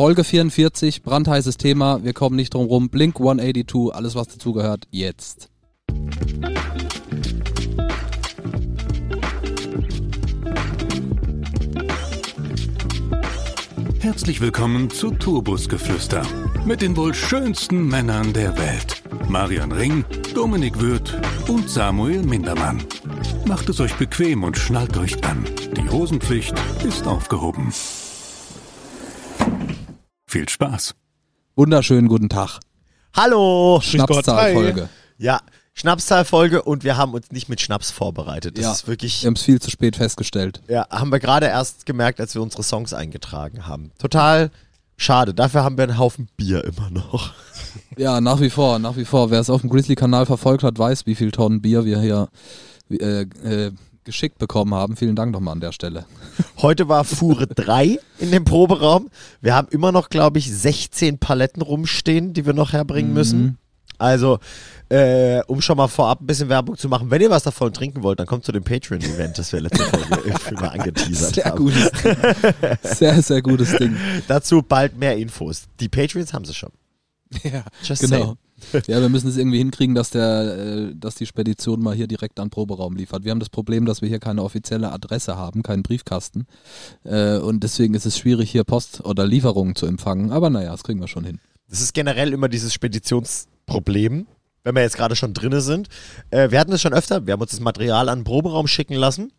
Folge 44, brandheißes Thema, wir kommen nicht drum rum. Blink 182, alles was dazugehört, jetzt. Herzlich willkommen zu Turbusgeflüster mit den wohl schönsten Männern der Welt. Marian Ring, Dominik Würth und Samuel Mindermann. Macht es euch bequem und schnallt euch an. Die Hosenpflicht ist aufgehoben. Viel Spaß. Wunderschönen guten Tag. Hallo! Schnapszahlfolge. Ja, Schnapszahlfolge und wir haben uns nicht mit Schnaps vorbereitet. Das Ja. ist wirklich, Wir haben es viel zu spät festgestellt. ja, haben wir gerade erst gemerkt, als wir unsere Songs eingetragen haben. Total schade. Dafür haben wir einen Haufen Bier immer noch. Ja, nach wie vor, nach wie vor. Wer es auf dem Grizzly-Kanal verfolgt hat, weiß, wie viel Tonnen Bier wir hier äh, äh, geschickt bekommen haben. Vielen Dank nochmal an der Stelle. Heute war Fuhre 3 in dem Proberaum. Wir haben immer noch, glaube ich, 16 Paletten rumstehen, die wir noch herbringen müssen. Also, äh, um schon mal vorab ein bisschen Werbung zu machen, wenn ihr was davon trinken wollt, dann kommt zu dem Patreon-Event, das wir letzte Folge mal angeteasert Sehr haben. gutes Ding. Sehr, sehr gutes Ding. Dazu bald mehr Infos. Die Patreons haben sie schon. Ja, Just genau. Ja, wir müssen es irgendwie hinkriegen, dass der, äh, dass die Spedition mal hier direkt an Proberaum liefert. Wir haben das Problem, dass wir hier keine offizielle Adresse haben, keinen Briefkasten. Äh, und deswegen ist es schwierig, hier Post oder Lieferungen zu empfangen. Aber naja, das kriegen wir schon hin. Das ist generell immer dieses Speditionsproblem, wenn wir jetzt gerade schon drinne sind. Äh, wir hatten es schon öfter, wir haben uns das Material an den Proberaum schicken lassen.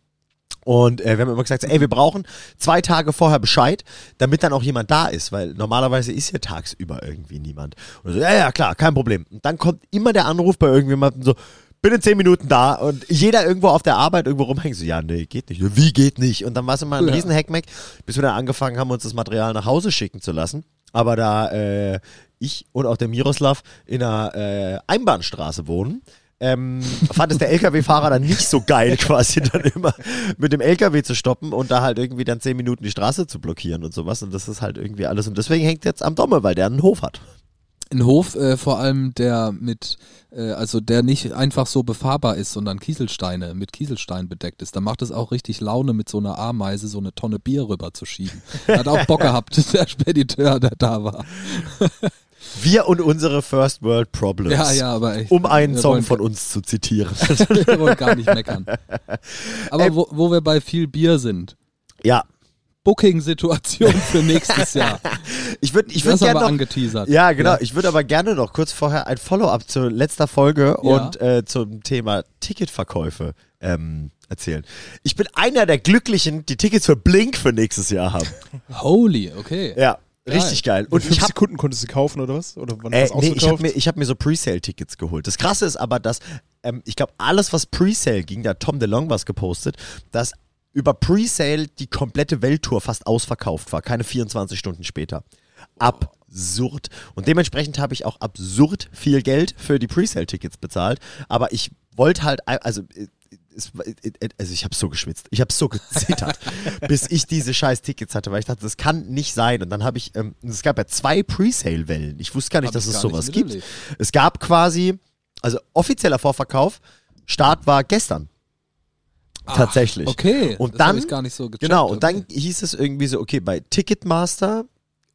Und äh, wir haben immer gesagt, ey, wir brauchen zwei Tage vorher Bescheid, damit dann auch jemand da ist, weil normalerweise ist hier tagsüber irgendwie niemand. Und so, ja, ja, klar, kein Problem. Und dann kommt immer der Anruf bei irgendjemandem so, bin in zehn Minuten da und jeder irgendwo auf der Arbeit irgendwo rumhängt, so, ja, nee, geht nicht. Wie geht nicht? Und dann war es immer ein Ja. riesen Hackmack, bis wir dann angefangen haben, uns das Material nach Hause schicken zu lassen. Aber da äh, ich und auch der Miroslav in einer äh, Einbahnstraße wohnen, ähm, fand es der LKW-Fahrer dann nicht so geil, quasi dann immer mit dem LKW zu stoppen und da halt irgendwie dann zehn Minuten die Straße zu blockieren und sowas. Und das ist halt irgendwie alles. Und deswegen hängt jetzt am Domme, weil der einen Hof hat. Ein Hof, äh, vor allem der mit, äh, also der nicht einfach so befahrbar ist, sondern Kieselsteine, mit Kieselstein bedeckt ist. Da macht es auch richtig Laune, mit so einer Ameise so eine Tonne Bier rüber zu schieben. Hat auch Bock gehabt, der Spediteur, der da war. Wir und unsere First World Problems. Ja, ja, aber echt. Um einen Song von uns zu zitieren. Wir wollen gar nicht meckern. Aber wo, wo wir bei viel Bier sind. ja. Booking-Situation für nächstes Jahr. Ich würde ich würd gerne noch. angeteasert. Ja, genau. Ich würde aber gerne noch kurz vorher ein Follow-up zur letzter Folge Ja. und äh, zum Thema Ticketverkäufe ähm, erzählen. Ich bin einer der Glücklichen, die Tickets für Blink für nächstes Jahr haben. Holy, okay. Ja, richtig geil. Und fünf ich habe Sekunden konntest du kaufen oder was? Oder wann äh, nee, ich hab ausverkauft? mir, ich hab mir so Presale-Tickets geholt. Das Krasse ist aber, dass ähm, ich glaube, alles, was Presale ging, da hat Tom DeLong was gepostet, dass über Presale die komplette Welttour fast ausverkauft war, keine 24 Stunden später. Absurd. Und dementsprechend habe ich auch absurd viel Geld für die Presale-Tickets bezahlt. Aber ich wollte halt, also äh, es, äh, also ich habe so geschwitzt, ich habe so gezittert, bis ich diese scheiß Tickets hatte, weil ich dachte, das kann nicht sein. Und dann habe ich, ähm, es gab ja zwei Presale-Wellen. Ich wusste gar nicht, Hab dass es sowas gibt. Es gab quasi, also offizieller Vorverkauf, Start war gestern. Tatsächlich. Okay. Und dann, ich gar nicht so gecheckt. Genau, und okay. dann hieß es irgendwie so, okay, bei Ticketmaster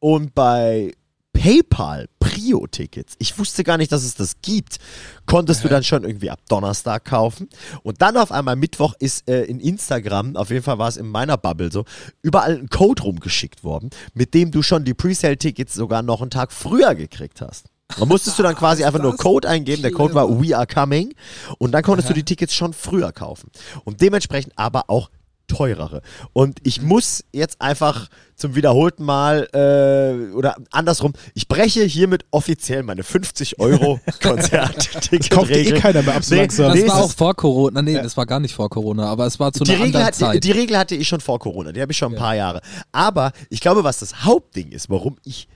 und bei PayPal Prio-Tickets. Ich wusste gar nicht, dass es das gibt. Konntest du dann schon irgendwie ab Donnerstag kaufen. Und dann auf einmal Mittwoch ist äh, in Instagram, auf jeden Fall war es in meiner Bubble so, überall ein Code rumgeschickt worden, mit dem du schon die Presale-Tickets sogar noch einen Tag früher gekriegt hast. Da musstest du dann quasi einfach nur Code eingeben. Der Code war We Are Coming. Und dann konntest du die Tickets schon früher kaufen. Und dementsprechend aber auch teurere. Und ich muss jetzt einfach zum wiederholten Mal äh, oder andersrum, ich breche hiermit offiziell meine 50 Euro Konzertticket. Kauft eh keiner mehr ab so langsam. Das nee, war es auch vor Corona. Nee, das war gar nicht vor Corona, aber es war zu die einer Regel, anderen hat, die, Zeit. die Regel hatte ich schon vor Corona, die habe ich schon ein paar Jahre. Aber ich glaube, was das Hauptding ist, warum ich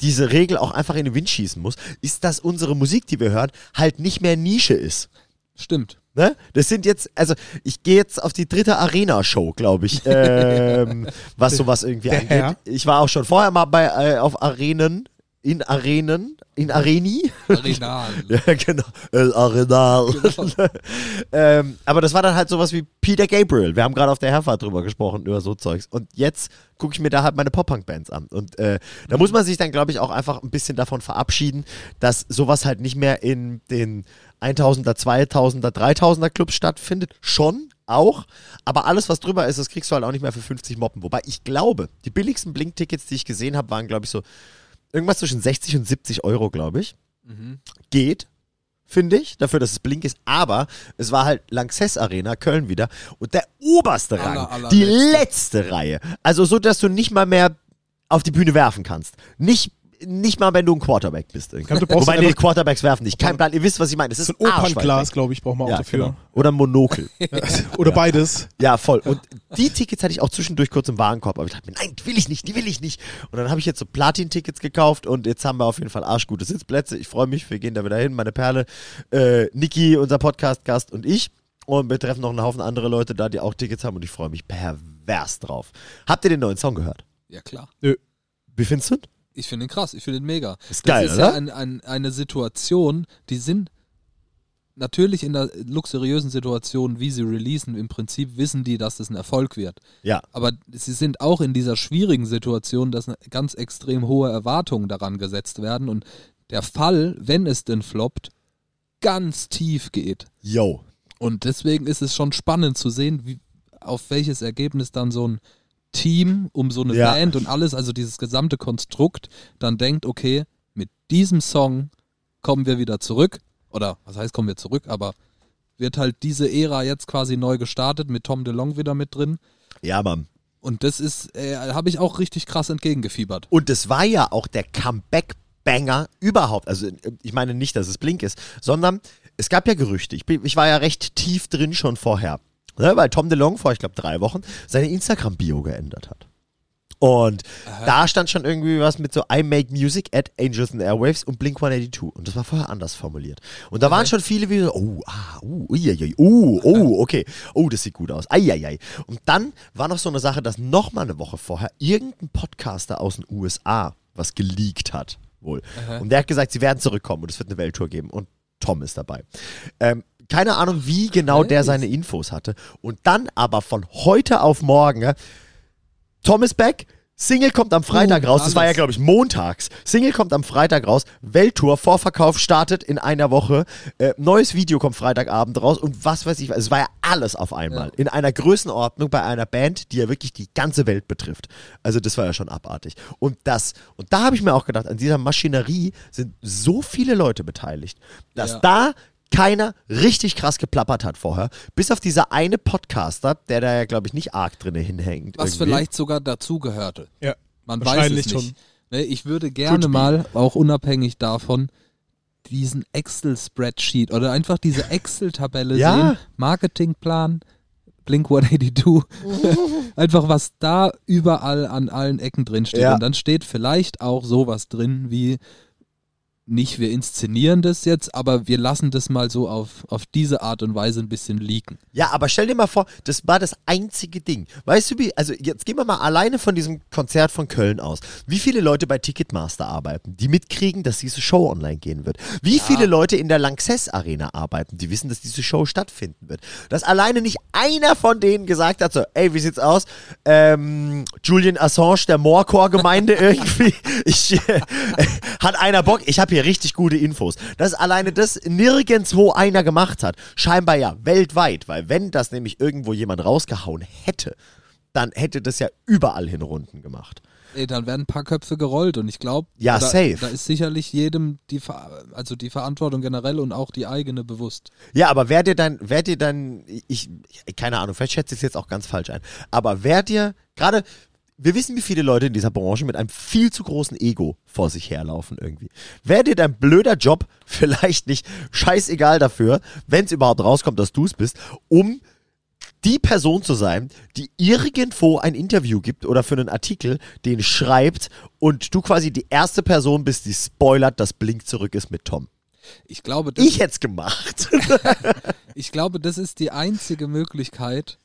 diese Regel auch einfach in den Wind schießen muss, ist, dass unsere Musik, die wir hören, halt nicht mehr Nische ist. Stimmt. Ne? Das sind jetzt, also ich gehe jetzt auf die dritte Arena-Show, glaube ich, ähm, was sowas irgendwie Der angeht. Herr. Ich war auch schon vorher mal bei äh, auf Arenen in Arenen, in Areni. Arenal. Ja, genau. El Arenal. Genau. ähm, aber das war dann halt sowas wie Peter Gabriel. Wir haben gerade auf der Herfahrt drüber gesprochen, über so Zeugs. Und jetzt gucke ich mir da halt meine Pop-Punk-Bands an. Und äh, da muss man sich dann, glaube ich, auch einfach ein bisschen davon verabschieden, dass sowas halt nicht mehr in den 1000er, 2000er, 3000er Clubs stattfindet. Schon, auch. Aber alles, was drüber ist, das kriegst du halt auch nicht mehr für 50 Moppen. Wobei ich glaube, die billigsten Blink-Tickets, die ich gesehen habe, waren, glaube ich, so irgendwas zwischen 60 und 70 Euro, glaube ich. Mhm. Geht, finde ich, dafür, dass es Blink ist. Aber es war halt Lanxess Arena, Köln wieder. Und der oberste Rang, Aller, allerletzte. die letzte Reihe. Also so, dass du nicht mal mehr auf die Bühne werfen kannst. Nicht, nicht mal, wenn du ein Quarterback bist. Glaub, du Wobei, nee, Quarterbacks werfen nicht. Kein Plan, ihr wisst, was ich meine. Es ist So ein Opernglas, glaube ich, braucht man auch Ja, dafür. genau. Oder ein Monokel. Oder beides. Ja, voll. Und die Tickets hatte ich auch zwischendurch kurz im Warenkorb, aber ich dachte mir, nein, die will ich nicht, die will ich nicht. Und dann habe ich jetzt so Platin-Tickets gekauft und jetzt haben wir auf jeden Fall arschgute Sitzplätze. Ich freue mich, wir gehen da wieder hin. Meine Perle, äh, Niki, unser Podcast-Gast und ich. Und wir treffen noch einen Haufen andere Leute da, die auch Tickets haben und ich freue mich pervers drauf. Habt ihr den neuen Song gehört? Ja, klar. Wie findest du? ihn? Ich finde ihn krass, ich finde ihn mega. Ist geil, das ist oder? ja ein, ein, eine Situation, die sind natürlich in der luxuriösen Situation, wie sie releasen, im Prinzip wissen die, dass das ein Erfolg wird. Ja. Aber sie sind auch in dieser schwierigen Situation, dass ganz extrem hohe Erwartungen daran gesetzt werden und der Fall, wenn es denn floppt, ganz tief geht. Yo. Und deswegen ist es schon spannend zu sehen, wie, auf welches Ergebnis dann so ein Team um so eine Ja. Band und alles, also dieses gesamte Konstrukt, dann denkt, okay, mit diesem Song kommen wir wieder zurück. Oder was heißt, kommen wir zurück, aber wird halt diese Ära jetzt quasi neu gestartet mit Tom DeLong wieder mit drin. Ja, Mann. Und das ist, äh, habe ich auch richtig krass entgegengefiebert. Und es war ja auch der Comeback-Banger überhaupt. Also ich meine nicht, dass es Blink ist, sondern es gab ja Gerüchte. Ich, bin, ich war ja recht tief drin schon vorher. Ne, weil Tom DeLong vor, ich glaube, drei Wochen seine Instagram-Bio geändert hat. Und da stand schon irgendwie was mit so I make music at Angels and Airwaves und Blink 182. Und das war vorher anders formuliert. Und da waren schon viele wie so, oh, ah, uh, uiuiui, uh, oh, okay. Oh, das sieht gut aus. Eieiei. Und dann war noch so eine Sache, dass noch mal eine Woche vorher irgendein Podcaster aus den USA was geleakt hat. Wohl. Und der hat gesagt, sie werden zurückkommen und es wird eine Welttour geben. Und Tom ist dabei. Ähm, keine Ahnung, wie genau der seine Infos hatte. Und dann aber von heute auf morgen, ja, ist back. Single kommt am Freitag Uh, raus. Das war ja, glaube ich, montags. Single kommt am Freitag raus. Welttour, Vorverkauf startet in einer Woche. Äh, neues Video kommt Freitagabend raus. Und was weiß ich. Es war ja alles auf einmal. Ja. In einer Größenordnung bei einer Band, die ja wirklich die ganze Welt betrifft. Also, das war ja schon abartig. Und das, und da habe ich mir auch gedacht, an dieser Maschinerie sind so viele Leute beteiligt, dass Ja. da keiner richtig krass geplappert hat vorher. Bis auf dieser eine Podcaster, der da ja, glaube ich, nicht arg drinne hinhängt. Was irgendwie. vielleicht sogar dazugehörte. Ja. Man weiß Wahrscheinlich es nicht. schon. Ne, ich würde gerne mal, auch unabhängig davon, diesen Excel-Spreadsheet oder einfach diese Excel-Tabelle Ja. sehen. Marketingplan, Blink 182. einfach was da überall an allen Ecken drin steht. Ja. Und dann steht vielleicht auch sowas drin wie nicht wir inszenieren das jetzt, aber wir lassen das mal so auf, auf diese Art und Weise ein bisschen leaken. Ja, aber stell dir mal vor, das war das einzige Ding. Weißt du, wie, also jetzt gehen wir mal alleine von diesem Konzert von Köln aus. Wie viele Leute bei Ticketmaster arbeiten, die mitkriegen, dass diese Show online gehen wird? Wie viele Leute in der Lanxess Arena arbeiten, die wissen, dass diese Show stattfinden wird? Dass alleine nicht einer von denen gesagt hat, so, ey, wie sieht's aus? Ähm, Julian Assange der Moorcore-Gemeinde irgendwie. Ich, äh, hat einer Bock? Ich habe hier richtig gute Infos. Dass alleine das nirgendwo einer gemacht hat. Scheinbar ja weltweit, weil wenn das nämlich irgendwo jemand rausgehauen hätte, dann hätte das ja überall hin Runden gemacht. Ey, dann werden ein paar Köpfe gerollt und ich glaube, Ja, da, safe. da ist sicherlich jedem die, Ver also die Verantwortung generell und auch die eigene bewusst. Ja, aber wer dir dann, wer dir dann, ich, keine Ahnung, vielleicht schätze ich es jetzt auch ganz falsch ein, aber wer dir, gerade, wir wissen, wie viele Leute in dieser Branche mit einem viel zu großen Ego vor sich herlaufen irgendwie. Wäre dir dein blöder Job vielleicht nicht scheißegal dafür, wenn es überhaupt rauskommt, dass du es bist, um die Person zu sein, die irgendwo ein Interview gibt oder für einen Artikel, den schreibt und du quasi die erste Person bist, die spoilert, dass Blink zurück ist mit Tom. Ich glaube, das, Ich hätte es gemacht. ich glaube, das ist die einzige Möglichkeit,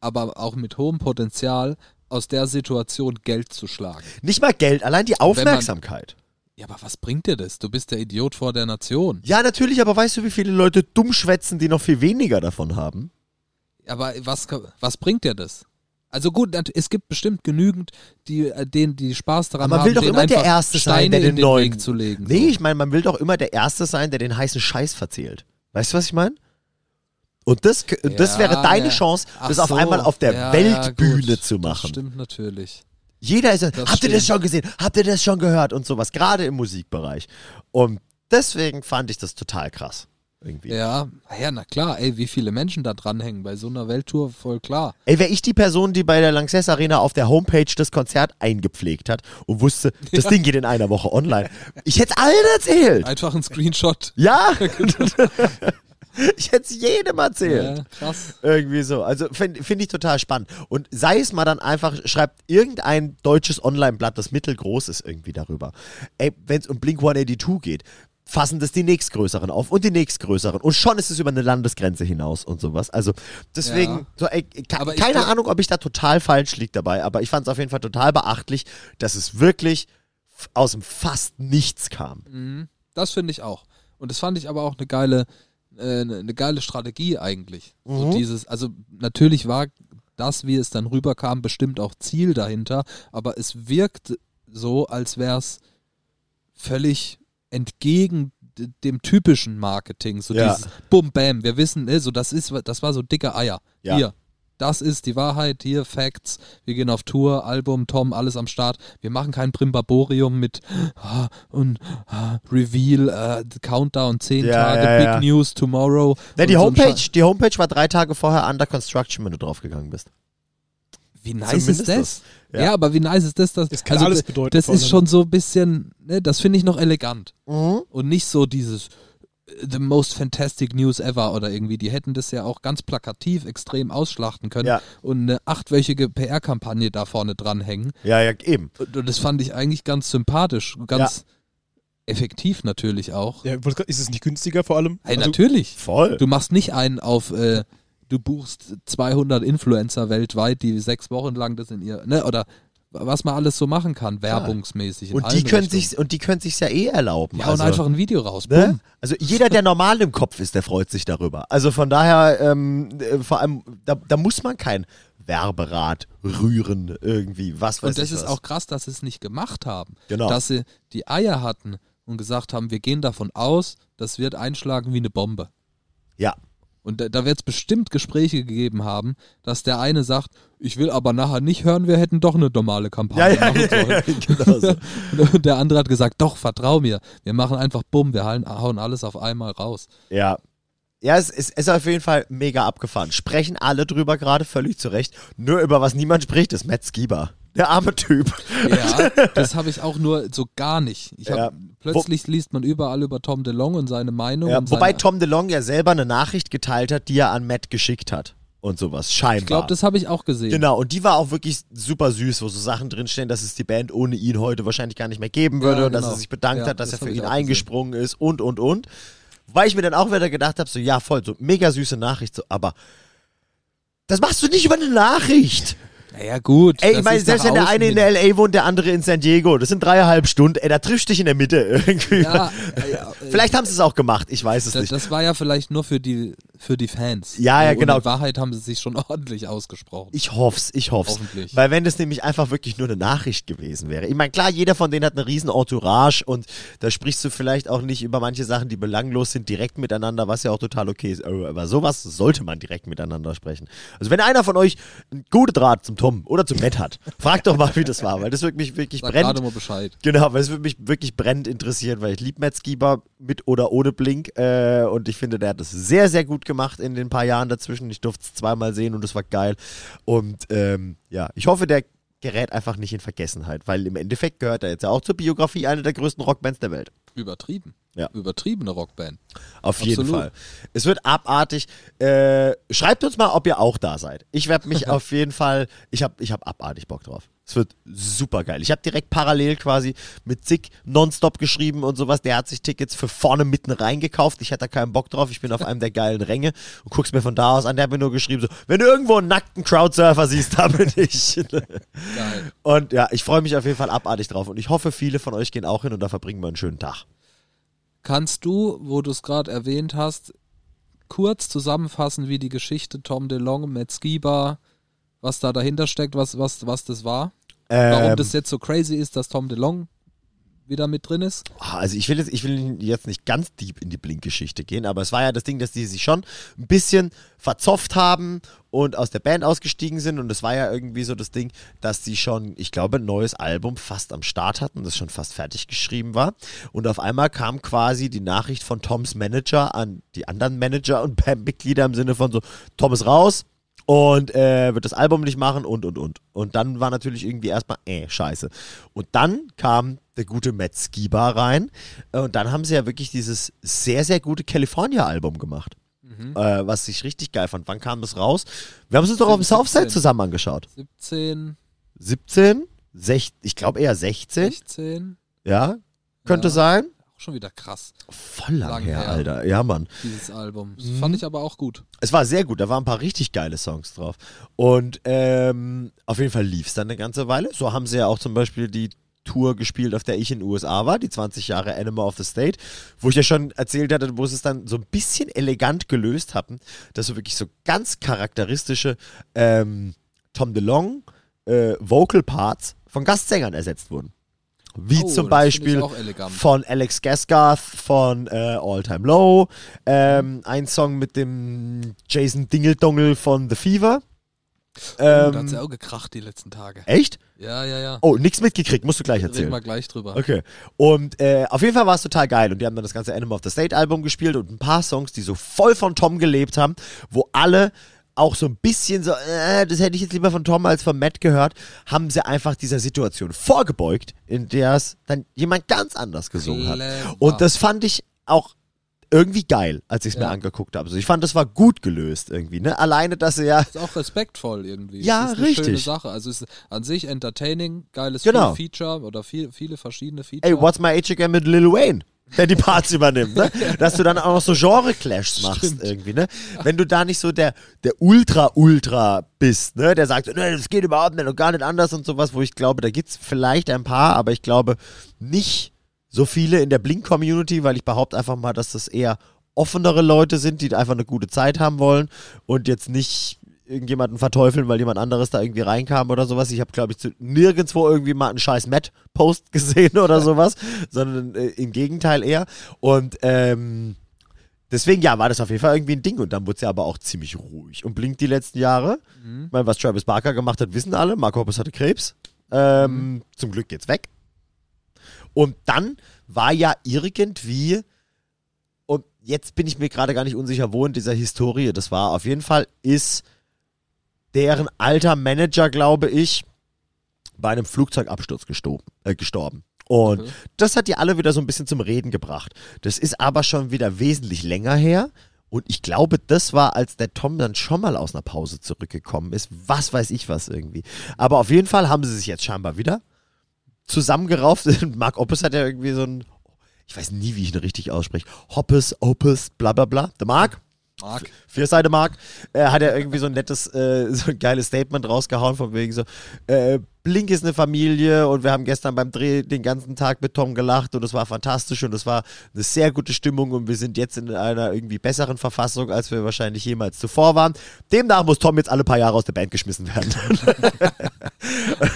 aber auch mit hohem Potenzial, aus der Situation Geld zu schlagen. Nicht mal Geld, allein die Aufmerksamkeit. Ja, aber was bringt dir das? Du bist der Idiot vor der Nation. Ja, natürlich, aber weißt du, wie viele Leute dumm schwätzen, die noch viel weniger davon haben? Aber was, was bringt dir das? Also gut, es gibt bestimmt genügend, die, äh, denen, die Spaß daran Aber man haben, will doch immer der Erste sein, der den in den neuen- Weg zu legen. Nee, so. ich meine, man will doch immer der Erste sein, der den heißen Scheiß verzählt. Weißt du, was ich meine? Und das, das Ja, wäre deine ja. Chance, Ach das auf so. einmal auf der Ja, Weltbühne ja, gut. zu Das machen. stimmt natürlich. Jeder ist, Das habt ihr das stimmt. schon gesehen? Habt ihr das schon gehört? Und sowas, gerade im Musikbereich. Und deswegen fand ich das total krass. Irgendwie. Ja, ja, na klar, ey, wie viele Menschen da dranhängen bei so einer Welttour, voll klar. Ey, wäre ich die Person, die bei der Lanxess Arena auf der Homepage das Konzert eingepflegt hat und wusste, das Ding geht in einer Woche online. Ich hätte es allen erzählt. Einfach ein Screenshot. Ja. ich hätte es jedem erzählt. Ja, krass. Irgendwie so. Also finde find ich total spannend. Und sei es mal dann einfach, schreibt irgendein deutsches Online-Blatt, das mittelgroß ist, irgendwie darüber. Ey, wenn es um Blink 182 geht, fassen das die nächstgrößeren auf und die nächstgrößeren. Und schon ist es über eine Landesgrenze hinaus und sowas. Also deswegen, Ja. so, ey, ke keine Ahnung, ob ich da total falsch liege dabei, aber ich fand es auf jeden Fall total beachtlich, dass es wirklich aus dem fast nichts kam. Mhm. Das finde ich auch. Und das fand ich aber auch eine geile, äh, eine eine geile Strategie eigentlich. So Mhm. dieses, also natürlich war das, wie es dann rüberkam, bestimmt auch Ziel dahinter, aber es wirkt so, als wäre es völlig entgegen dem typischen Marketing, so Ja. dieses Bum Bam, wir wissen, ne, so das ist, das war so dicke Eier. Ja. Hier, das ist die Wahrheit, hier Facts, wir gehen auf Tour, Album, Tom, alles am Start. Wir machen kein Primbaborium mit ah, und ah, Reveal, äh, Countdown, 10 Ja, Tage, ja, Big ja. News tomorrow. Na, die, so Homepage, Sche- die Homepage war drei Tage vorher under construction, wenn du draufgegangen bist. Wie nice Zumindest ist das? das. Ja. Ja. aber wie nice ist das? Das, Das kann also, alles bedeuten, Das ist schon so ein bisschen, ne, das finde ich noch elegant. Mhm. Und nicht so dieses The most fantastic news ever oder irgendwie. Die hätten das ja auch ganz plakativ extrem ausschlachten können Ja. und eine achtwöchige PR-Kampagne da vorne dranhängen. Ja, ja, eben. Und, und das fand ich eigentlich ganz sympathisch, ganz effektiv natürlich auch. Ja, ist es nicht günstiger vor allem? Hey, Also, natürlich. Voll. Du machst nicht einen auf, äh, du buchst 200 Influencer weltweit, die sechs Wochen lang das in ihr, ne, oder was man alles so machen kann, werbungsmäßig. Und die können Richtungen. sich und die können sich's ja eh erlauben. Ja, also, und einfach ein Video raus. ne? Also jeder, der normal im Kopf ist, der freut sich darüber. Also von daher, ähm, äh, vor allem, da, da muss man kein Werberad rühren irgendwie. Was weiß Und das ich ist was. auch krass, dass sie es nicht gemacht haben. Genau. Dass sie die Eier hatten und gesagt haben, wir gehen davon aus, das wird einschlagen wie eine Bombe. ja. Und da, da wird es bestimmt Gespräche gegeben haben, dass der eine sagt, ich will aber nachher nicht hören, wir hätten doch eine normale Kampagne Ja, ja, machen ja, sollen. ja, genau so. Und der andere hat gesagt, doch, vertrau mir. Wir machen einfach Bumm, wir hauen, alles auf einmal raus. Ja. Ja, es ist, ist auf jeden Fall mega abgefahren. Sprechen alle drüber gerade, völlig zu Recht. Nur über was niemand spricht, ist Matt Skiba. Der arme Typ. Ja, das habe ich auch nur so gar nicht. Ich hab, Ja. Plötzlich liest man überall über Tom DeLong und seine Meinung. Ja, und wobei seine, Tom DeLong ja selber eine Nachricht geteilt hat, die er an Matt geschickt hat. Und sowas, scheinbar. Ich glaube, das habe ich auch gesehen. Genau, und die war auch wirklich super süß, wo so Sachen drinstehen, dass es die Band ohne ihn heute wahrscheinlich gar nicht mehr geben würde Ja, und dass genau. er sich bedankt Ja, hat, dass das er für ihn eingesprungen ist und, und, und. Weil ich mir dann auch wieder gedacht habe, so, ja, voll, so mega süße Nachricht, so, aber das machst du nicht über eine Nachricht. Naja, gut. Ey, ich meine, selbst wenn der eine in hin. L.A. wohnt, der andere in San Diego, das sind dreieinhalb Stunden, ey, da triffst du dich in der Mitte irgendwie. Ja, äh, ja, äh, Vielleicht haben sie es auch gemacht, ich weiß es das, nicht. das war ja vielleicht nur für die, für die Fans. Ja, ja, Und genau. In Wahrheit haben sie sich schon ordentlich ausgesprochen. Ich hoff's, ich hoff's. Hoffentlich. Weil wenn das nämlich einfach wirklich nur eine Nachricht gewesen wäre. Ich meine, klar, jeder von denen hat eine riesen Entourage und da sprichst du vielleicht auch nicht über manche Sachen, die belanglos sind, direkt miteinander, was ja auch total okay ist. Aber über sowas sollte man direkt miteinander sprechen. Also wenn einer von euch einen guten Draht zum Tom oder zum Matt hat, fragt doch mal, wie das war, weil das würde mich wirklich Sag brennt. gerade mal Bescheid. Genau, weil es würde mich wirklich brennend interessieren, weil ich liebe Matt Skiba mit oder ohne Blink äh, und ich finde, der hat das sehr, sehr gut gemacht in den paar Jahren dazwischen. Ich durfte es zweimal sehen und es war geil. Und ähm, ja, ich hoffe, der gerät einfach nicht in Vergessenheit, weil im Endeffekt gehört er jetzt ja auch zur Biografie einer der größten Rockbands der Welt. Übertrieben. Ja. Übertriebene Rockband. Auf jeden Absolut. Fall. Es wird abartig. Äh, schreibt uns mal, ob ihr auch da seid. Ich werde mich auf jeden Fall, ich habe ich hab abartig Bock drauf. Es wird super geil. Ich habe direkt parallel quasi mit Zick nonstop geschrieben und sowas. Der hat sich Tickets für vorne mitten reingekauft. Ich hatte da keinen Bock drauf. Ich bin auf einem der geilen Ränge und guck's mir von da aus an. Der hat mir nur geschrieben, so, wenn du irgendwo einen nackten Crowdsurfer siehst, da bin ich. Geil. Und ja, ich freue mich auf jeden Fall abartig drauf. Und ich hoffe, viele von euch gehen auch hin und da verbringen wir einen schönen Tag. Kannst du, wo du es gerade erwähnt hast, kurz zusammenfassen, wie die Geschichte Tom DeLong mit Skiba, was da dahinter steckt, was, was, was das war? Warum Ähm, das jetzt so crazy ist, dass Tom DeLong wieder mit drin ist? Ah, Also ich will jetzt, ich will jetzt nicht ganz deep in die Blink-Geschichte gehen, aber es war ja das Ding, dass die sich schon ein bisschen verzopft haben und aus der Band ausgestiegen sind und es war ja irgendwie so das Ding, dass die schon, ich glaube, ein neues Album fast am Start hatten, das schon fast fertig geschrieben war und auf einmal kam quasi die Nachricht von Toms Manager an die anderen Manager und Bandmitglieder im Sinne von so, Tom ist raus, und äh, wird das Album nicht machen und und und. Und dann war natürlich irgendwie erstmal, äh, scheiße. Und dann kam der gute Matt Skiba rein äh, und dann haben sie ja wirklich dieses sehr, sehr gute California-Album gemacht. Äh, was ich richtig geil fand. Wann kam das raus? Wir haben es uns doch auf dem 17. Southside zusammen angeschaut. 17, 17? Sech, ich glaube eher 16. 16? Ja, könnte Ja. sein. Auch schon wieder krass, Voll lang, Lang her, her. Alter. Ja, Mann. dieses Album. Das Mhm. fand ich aber auch gut. Es war sehr gut, da waren ein paar richtig geile Songs drauf. Und ähm, auf jeden Fall lief es dann eine ganze Weile. So haben sie ja auch zum Beispiel die Tour gespielt, auf der ich in den USA war, die 20 Jahre Animal of the State, wo ich ja schon erzählt hatte, wo sie es dann so ein bisschen elegant gelöst hatten, dass so wirklich so ganz charakteristische ähm, Tom DeLong äh, Vocal Parts von Gastsängern ersetzt wurden. Wie Oh, zum Beispiel von Alex Gaskarth von äh, All Time Low, ähm, ein Song mit dem Jason Dingeldongel von The Fever. Oh, da hat Ähm, sie auch gekracht die letzten Tage. echt? Ja, ja, ja. Oh, nichts mitgekriegt, musst du gleich Reden erzählen. wir gleich drüber. Okay. Und äh, auf jeden Fall war es total geil. Und die haben dann das ganze Animal of the State Album gespielt und ein paar Songs, die so voll von Tom gelebt haben, wo alle auch so ein bisschen so, äh, das hätte ich jetzt lieber von Tom als von Matt gehört, haben sie einfach dieser Situation vorgebeugt, in der es dann jemand ganz anders gesungen hat. Clever. Und das fand ich auch irgendwie geil, als ich es mir Ja. angeguckt habe. Also ich fand, das war gut gelöst irgendwie. Ne? Alleine, dass sie ja ist auch respektvoll irgendwie. Ja, das ist eine schöne richtig. Sache. Also es ist an sich entertaining, geiles Genau. Feature oder viel, viele verschiedene Feature. Ey, What's My Age Again mit Lil Wayne? Der die Parts übernimmt, ne? Dass du dann auch noch so Genre-Clashs machst Stimmt. irgendwie, ne? Wenn du da nicht so der, der Ultra-Ultra bist, ne? Der sagt, ne, das geht überhaupt nicht und gar nicht anders und sowas, wo ich glaube, da gibt's vielleicht ein paar, aber ich glaube nicht so viele in der Blink-Community, weil ich behaupte einfach mal, dass das eher offenere Leute sind, die einfach eine gute Zeit haben wollen und jetzt nicht irgendjemanden verteufeln, weil jemand anderes da irgendwie reinkam oder sowas. Ich habe, glaube ich, zu, nirgendwo irgendwie mal einen scheiß Matt-Post gesehen oder sowas, sondern äh, im Gegenteil eher. Und ähm, deswegen, ja, war das auf jeden Fall irgendwie ein Ding. Und dann wurde es ja aber auch ziemlich ruhig. Und blinkt die letzten Jahre. Mhm. Ich meine, was Travis Barker gemacht hat, wissen alle. Mark Hoppus hatte Krebs. Ähm, Zum Glück geht's weg. Und dann war ja irgendwie, und jetzt bin ich mir gerade gar nicht unsicher, wo in dieser Historie das war. Auf jeden Fall ist deren alter Manager, glaube ich, bei einem Flugzeugabsturz gestorben. Äh, gestorben. Und Okay. das hat die alle wieder so ein bisschen zum Reden gebracht. Das ist aber schon wieder wesentlich länger her. Und ich glaube, das war, als der Tom dann schon mal aus einer Pause zurückgekommen ist. Was weiß ich was irgendwie. Aber auf jeden Fall haben sie sich jetzt scheinbar wieder zusammengerauft. Mark Opus hat ja irgendwie so ein, ich weiß nie, wie ich ihn richtig ausspreche. Hoppes, Opus, bla bla bla. Der Mark, Mark. Vierseite Mark, äh, hat er irgendwie so ein nettes, äh, so ein geiles Statement rausgehauen, von wegen so, äh, Blink ist eine Familie und wir haben gestern beim Dreh den ganzen Tag mit Tom gelacht und es war fantastisch und es war eine sehr gute Stimmung und wir sind jetzt in einer irgendwie besseren Verfassung, als wir wahrscheinlich jemals zuvor waren. Demnach muss Tom jetzt alle paar Jahre aus der Band geschmissen werden.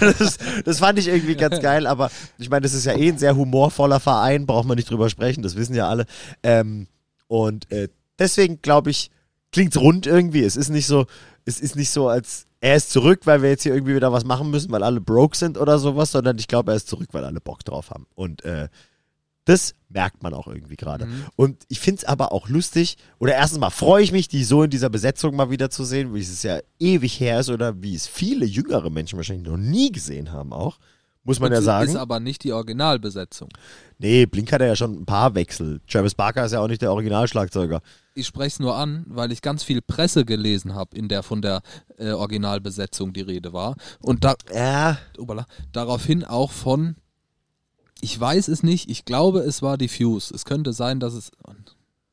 das, das fand ich irgendwie ganz geil, aber ich meine, das ist ja eh ein sehr humorvoller Verein, braucht man nicht drüber sprechen, das wissen ja alle. Ähm, und äh, deswegen glaube ich, klingt's rund irgendwie. Es ist nicht so, es ist nicht so, als er ist zurück, weil wir jetzt hier irgendwie wieder was machen müssen, weil alle broke sind oder sowas, sondern ich glaube, er ist zurück, weil alle Bock drauf haben. Und äh, das merkt man auch irgendwie gerade. Mhm. Und ich finde es aber auch lustig, oder erstens mal freue ich mich, die so in dieser Besetzung mal wieder zu sehen, wie es ja ewig her ist oder wie es viele jüngere Menschen wahrscheinlich noch nie gesehen haben auch. Muss man Und ja sagen. Ist aber nicht die Originalbesetzung. Nee, Blink hat ja schon ein paar Wechsel. Travis Barker ist ja auch nicht der Originalschlagzeuger. Ich spreche es nur an, weil ich ganz viel Presse gelesen habe, in der von der äh, Originalbesetzung die Rede war. Und da, Ja, Obala, daraufhin auch von, ich weiß es nicht, ich glaube, es war Diffuse. Es könnte sein, dass es,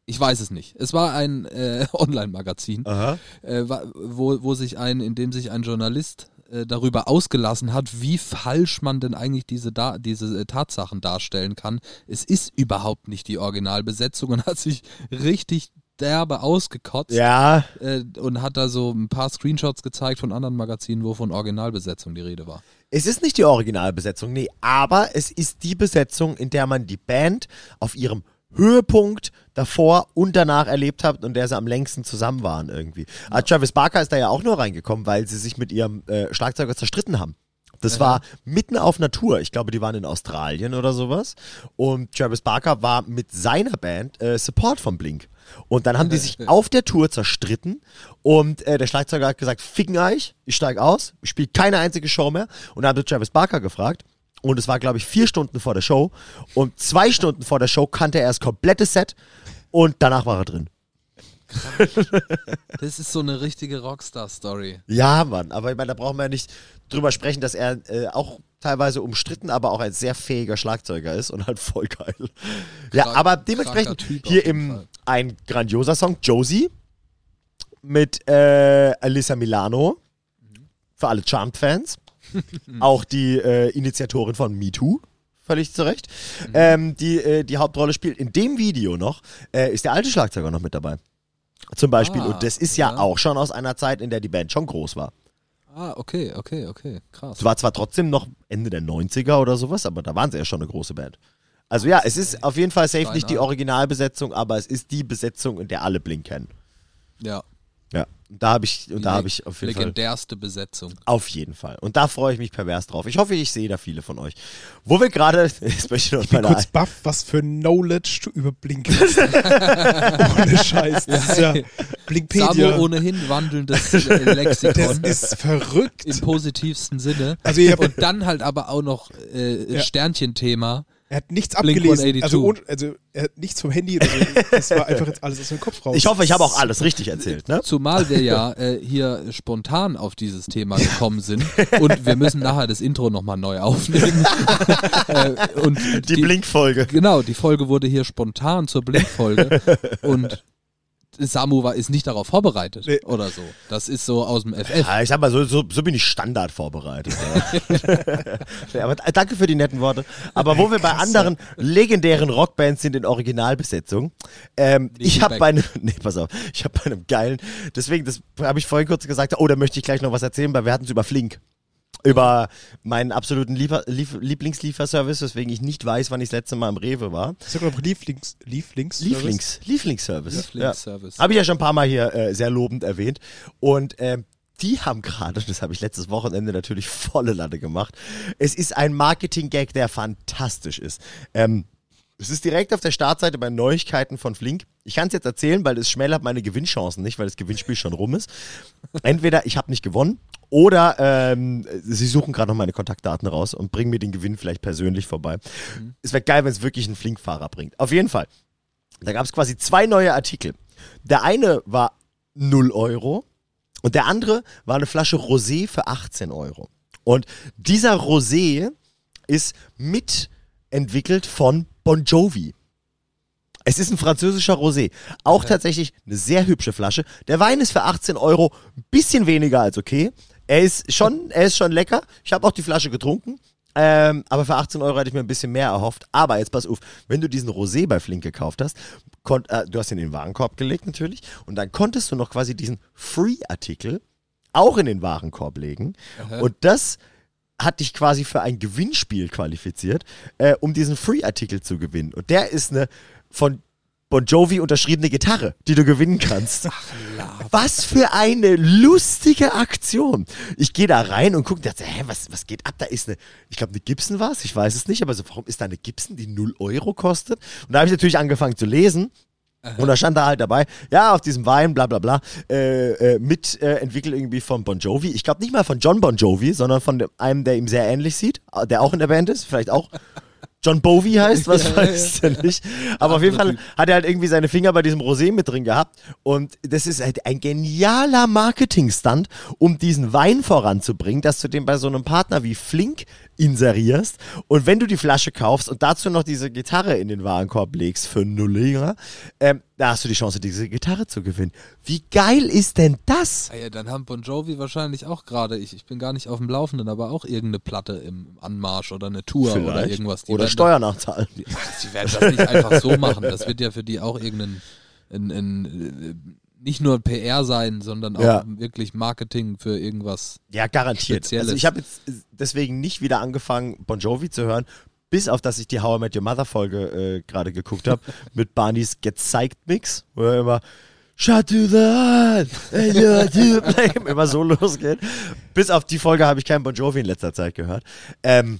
ich weiß es nicht. Es war ein äh, Online-Magazin, äh, wo, wo sich ein, in dem sich ein Journalist äh, darüber ausgelassen hat, wie falsch man denn eigentlich diese, da diese äh, Tatsachen darstellen kann. Es ist überhaupt nicht die Originalbesetzung und hat sich richtig derbe ausgekotzt Ja, äh, und hat da so ein paar Screenshots gezeigt von anderen Magazinen, wo von Originalbesetzung die Rede war. es ist nicht die Originalbesetzung, nee, aber es ist die Besetzung, in der man die Band auf ihrem Höhepunkt davor und danach erlebt hat und der sie am längsten zusammen waren irgendwie. Aber Travis Barker ist da ja auch nur reingekommen, weil sie sich mit ihrem äh, Schlagzeuger zerstritten haben. Das war mitten auf Natur. Ich glaube, die waren in Australien oder sowas. Und Travis Barker war mit seiner Band äh, Support von Blink. Und dann haben die sich auf der Tour zerstritten und äh, der Schlagzeuger hat gesagt, ficken euch, ich steig aus, ich spiele keine einzige Show mehr. Und dann hat Travis Barker gefragt und es war, glaube ich, vier Stunden vor der Show und zwei Stunden vor der Show kannte er das komplette Set und danach war er drin. Das ist so eine richtige Rockstar-Story. Ja, Mann, aber ich meine, da brauchen wir ja nicht drüber sprechen, dass er äh, auch teilweise umstritten, aber auch ein sehr fähiger Schlagzeuger ist und halt voll geil. ja, Krank- aber dementsprechend hier im Fall. ein grandioser Song, Josie mit äh, Alyssa Milano für alle Charmed-Fans. auch die äh, Initiatorin von MeToo. Völlig zu Recht. Mhm. Ähm, die äh, die Hauptrolle spielt. In dem Video noch äh, ist der alte Schlagzeuger noch mit dabei. Zum Beispiel. Ah, Und das ist ja ja. auch schon aus einer Zeit, in der die Band schon groß war. Ah, okay, okay, okay, krass. Es war zwar trotzdem noch Ende der 90er oder sowas, aber da waren sie ja schon eine große Band. Also ja, es ist auf jeden Fall safe nicht die. Originalbesetzung, aber es ist die Besetzung, in der alle Blink kennen. Ja, Ja, und da habe ich, und da habe ich auf jeden Fall, legendärste Besetzung. auf jeden Fall. Und da freue ich mich pervers drauf. Ich hoffe, ich sehe da viele von euch. Wo wir gerade, jetzt möchte ich noch Ich bin kurz baff, was für Knowledge du über Blink hast. Ohne Scheiß. Das ist ja Blinkpedia. ohnehin wandelndes äh, Das Lexikon. ist verrückt. Im positivsten Sinne. Also und dann halt aber auch noch äh, Ja. Sternchen-Thema. Er hat nichts Blink abgelesen. 182. Also, ohne, also er hat nichts vom Handy oder so. Das war einfach jetzt alles aus dem Kopf raus. ich hoffe, ich habe auch alles richtig erzählt, ne? Zumal wir ja äh, hier spontan auf dieses Thema gekommen sind und wir müssen nachher das Intro nochmal neu aufnehmen. äh, und Die, Blink-Folge. Genau, die Folge wurde hier spontan zur Blinkfolge und Samu war, ist nicht darauf vorbereitet Nee. oder so. Das ist so aus dem FF. Ja, ich sag mal, so, so, so bin ich Standard vorbereitet. Ja. aber danke für die netten Worte. Aber wo wir bei anderen legendären Rockbands sind in Originalbesetzung, ähm, ich habe bei einem, nee, pass auf, ich habe bei einem geilen, deswegen, das habe ich vorhin kurz gesagt, oh, da möchte ich gleich noch was erzählen, weil wir hatten es über Flink. Über meinen absoluten Liefer, Lief, Lieblingslieferservice, weswegen ich nicht weiß, wann ich das letzte Mal im Rewe war. Sag doch Lieblings, Lieblings, Lieblings, Lieblingsservice. Lieblingsservice. Ja. Habe ich ja schon ein paar Mal hier äh, sehr lobend erwähnt. Und ähm, die haben gerade, das habe ich letztes Wochenende natürlich volle Latte gemacht. Es ist ein Marketing-Gag, der fantastisch ist. Ähm, es ist direkt auf der Startseite bei Neuigkeiten von Flink. Ich kann es jetzt erzählen, weil es schmälert meine Gewinnchancen nicht, weil das Gewinnspiel schon rum ist. Entweder ich habe nicht gewonnen oder ähm, sie suchen gerade noch meine Kontaktdaten raus und bringen mir den Gewinn vielleicht persönlich vorbei. Es wäre geil, wenn es wirklich einen Flink-Fahrer bringt. Auf jeden Fall. Da gab es quasi zwei neue Artikel. Der eine war 0 Euro und der andere war eine Flasche Rosé für 18 Euro. Und dieser Rosé ist mitentwickelt von Bon Jovi. Es ist ein französischer Rosé. Auch tatsächlich eine sehr hübsche Flasche. Der Wein ist für 18 Euro ein bisschen weniger als okay. Er ist schon, er ist schon lecker. Ich habe auch die Flasche getrunken. Ähm, aber für 18 Euro hätte ich mir ein bisschen mehr erhofft. Aber jetzt pass auf, wenn du diesen Rosé bei Flink gekauft hast, konnt, äh, du hast ihn in den Warenkorb gelegt natürlich, und dann konntest du noch quasi diesen Free-Artikel auch in den Warenkorb legen. Und das hat dich quasi für ein Gewinnspiel qualifiziert, äh, um diesen Free-Artikel zu gewinnen. Und der ist eine von Bon Jovi unterschriebene Gitarre, die du gewinnen kannst. was für eine lustige Aktion. Ich gehe da rein und gucke, dachte, hä, was, was geht ab? Da ist eine, ich glaube, eine Gibson war es, ich weiß es nicht, aber so, warum ist da eine Gibson, die 0 Euro kostet? Und da habe ich natürlich angefangen zu lesen. Und da stand da halt dabei, ja, auf diesem Wein, bla bla bla, äh, äh, mit äh, entwickelt irgendwie von Bon Jovi. Ich glaube nicht mal von John Bon Jovi, sondern von einem, der ihm sehr ähnlich sieht, äh, der auch in der Band ist, vielleicht auch John Bowie heißt, was Ja, weiß der nicht. Aber auf jeden Fall hat er halt irgendwie seine Finger bei diesem Rosé mit drin gehabt. Und das ist halt ein genialer Marketing-Stunt, um diesen Wein voranzubringen, dass du den bei so einem Partner wie Flink inserierst. Und wenn du die Flasche kaufst und dazu noch diese Gitarre in den Warenkorb legst für Nullinger, ähm, da hast du die Chance, diese Gitarre zu gewinnen. Wie geil ist denn das? Ah ja, dann haben Bon Jovi wahrscheinlich auch gerade, ich, ich bin gar nicht auf dem Laufenden, aber auch irgendeine Platte im Anmarsch oder eine Tour oder Vielleicht. irgendwas. Die Oder Steuern nachzahlen. Die, die werden das nicht einfach so machen. Das wird ja für die auch irgendein, ein, ein, äh, nicht nur PR sein, sondern auch Ja. wirklich Marketing für irgendwas. Ja, garantiert. Spezielles. Also ich habe jetzt deswegen nicht wieder angefangen, Bon Jovi zu hören, bis auf dass ich die How I Met Your Mother Folge äh, gerade geguckt habe mit Barneys Gezeigt Mix, wo er immer Shut to the blame, immer so losgeht. Bis auf die Folge habe ich keinen Bon Jovi in letzter Zeit gehört. Ähm,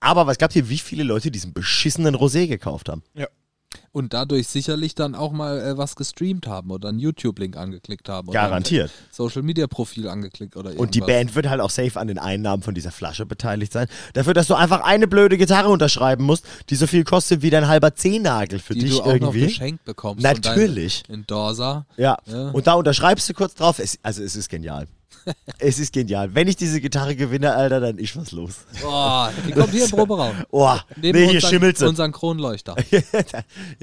aber was glaubt ihr, wie viele Leute diesen beschissenen Rosé gekauft haben? Und dadurch sicherlich dann auch mal äh, was gestreamt haben oder einen YouTube-Link angeklickt haben. Garantiert. Social-Media-Profil angeklickt oder irgendwas. Und die Band wird halt auch safe an den Einnahmen von dieser Flasche beteiligt sein. Dafür, dass du einfach eine blöde Gitarre unterschreiben musst, die so viel kostet wie dein halber Zehennagel für die dich du auch noch irgendwie. geschenkt bekommst. Natürlich. Endorser. Ja. Ja. Und da unterschreibst du kurz drauf. Es, also es ist genial. es ist genial. Wenn ich diese Gitarre gewinne, Alter, dann ist was los. Boah, die kommt hier im Proberaum. Oh, Neben nee, hier unseren, schimmelt sie. unseren Kronleuchter. ja,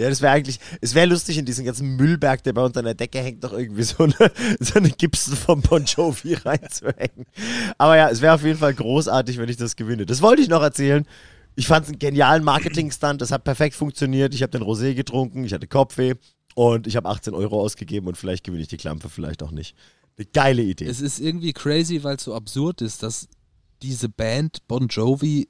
das wäre eigentlich, es wäre lustig in diesem ganzen Müllberg, der bei uns an der Decke hängt, noch irgendwie so eine, so eine Gibson von Bon Jovi reinzuhängen. Aber ja, es wäre auf jeden Fall großartig, wenn ich das gewinne. Das wollte ich noch erzählen. Ich fand es einen genialen Marketing-Stunt. Das hat perfekt funktioniert. Ich habe den Rosé getrunken, ich hatte Kopfweh und ich habe 18 Euro ausgegeben und vielleicht gewinne ich die Klampe, vielleicht auch nicht. Eine geile Idee. Es ist irgendwie crazy, weil es so absurd ist, dass diese Band Bon Jovi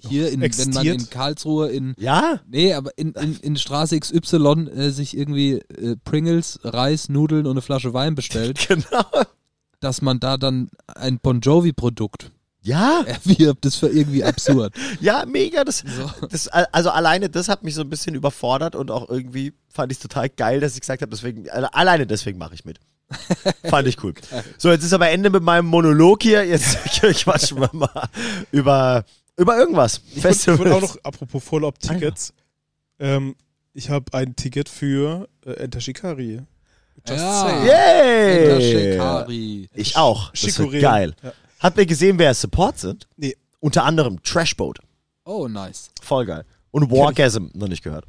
hier, in, wenn man in Karlsruhe in ja? Nee, aber in, in, in Straße XY äh, sich irgendwie äh, Pringles, Reis, Nudeln und eine Flasche Wein bestellt, Genau. dass man da dann ein Bon Jovi-Produkt Ja, erwirbt, ist für irgendwie absurd. ja, mega. Das, So. das, also alleine das hat mich so ein bisschen überfordert und auch irgendwie fand ich es total geil, dass ich gesagt habe, deswegen, alle- alleine deswegen mache ich mit. fand ich cool. So, jetzt ist aber Ende mit meinem Monolog hier. Jetzt quatschen wir mal über, über irgendwas. Ich wollt auch noch, apropos Follow-up-Tickets, ähm, ich habe ein Ticket für äh, Enter Shikari. Just Ja. say. Enter Yay! Shikari. Ich auch. Das wird Chicorée. geil. Ja. Habt ihr gesehen, wer Support sind? Nee. Unter anderem Trashboat. Oh, nice. Voll geil. Und Wargasm, noch nicht gehört.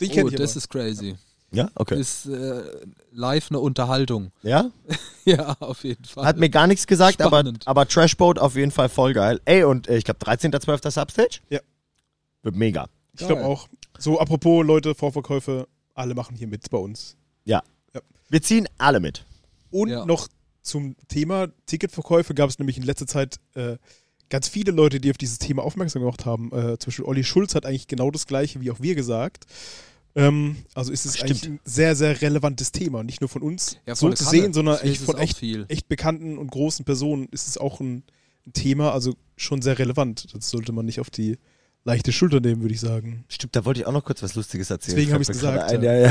Den kenne Oh, ich das aber. ist crazy. Ja, okay. Ist äh, live eine Unterhaltung. Ja? Ja, auf jeden Fall. Hat mir gar nichts gesagt, aber, Spannend. aber Trashboat auf jeden Fall voll geil. Ey, und äh, ich glaube 13.12. Substage? Ja. Wird mega. Ich glaube auch. So, apropos Leute, Vorverkäufe, alle machen hier mit bei uns. Wir ziehen alle mit. Und Ja. noch zum Thema Ticketverkäufe gab es nämlich in letzter Zeit äh, ganz viele Leute, die auf dieses Thema aufmerksam gemacht haben. Äh, zum Beispiel Olli Schulz hat eigentlich genau das gleiche wie auch wir gesagt. Ähm, also ist es Stimmt. eigentlich ein sehr, sehr relevantes Thema. Nicht nur von uns Ja, so volle zu Kanne. sehen, sondern Ich lese von es echt, echt bekannten und großen Personen ist es auch ein, Thema, also schon sehr relevant. Das sollte man nicht auf die leichte Schulter nehmen, würde ich sagen. Stimmt, da wollte ich auch noch kurz was Lustiges erzählen. Deswegen hab Fällt ich's mir gerade gesagt, Ein. Ja, ja,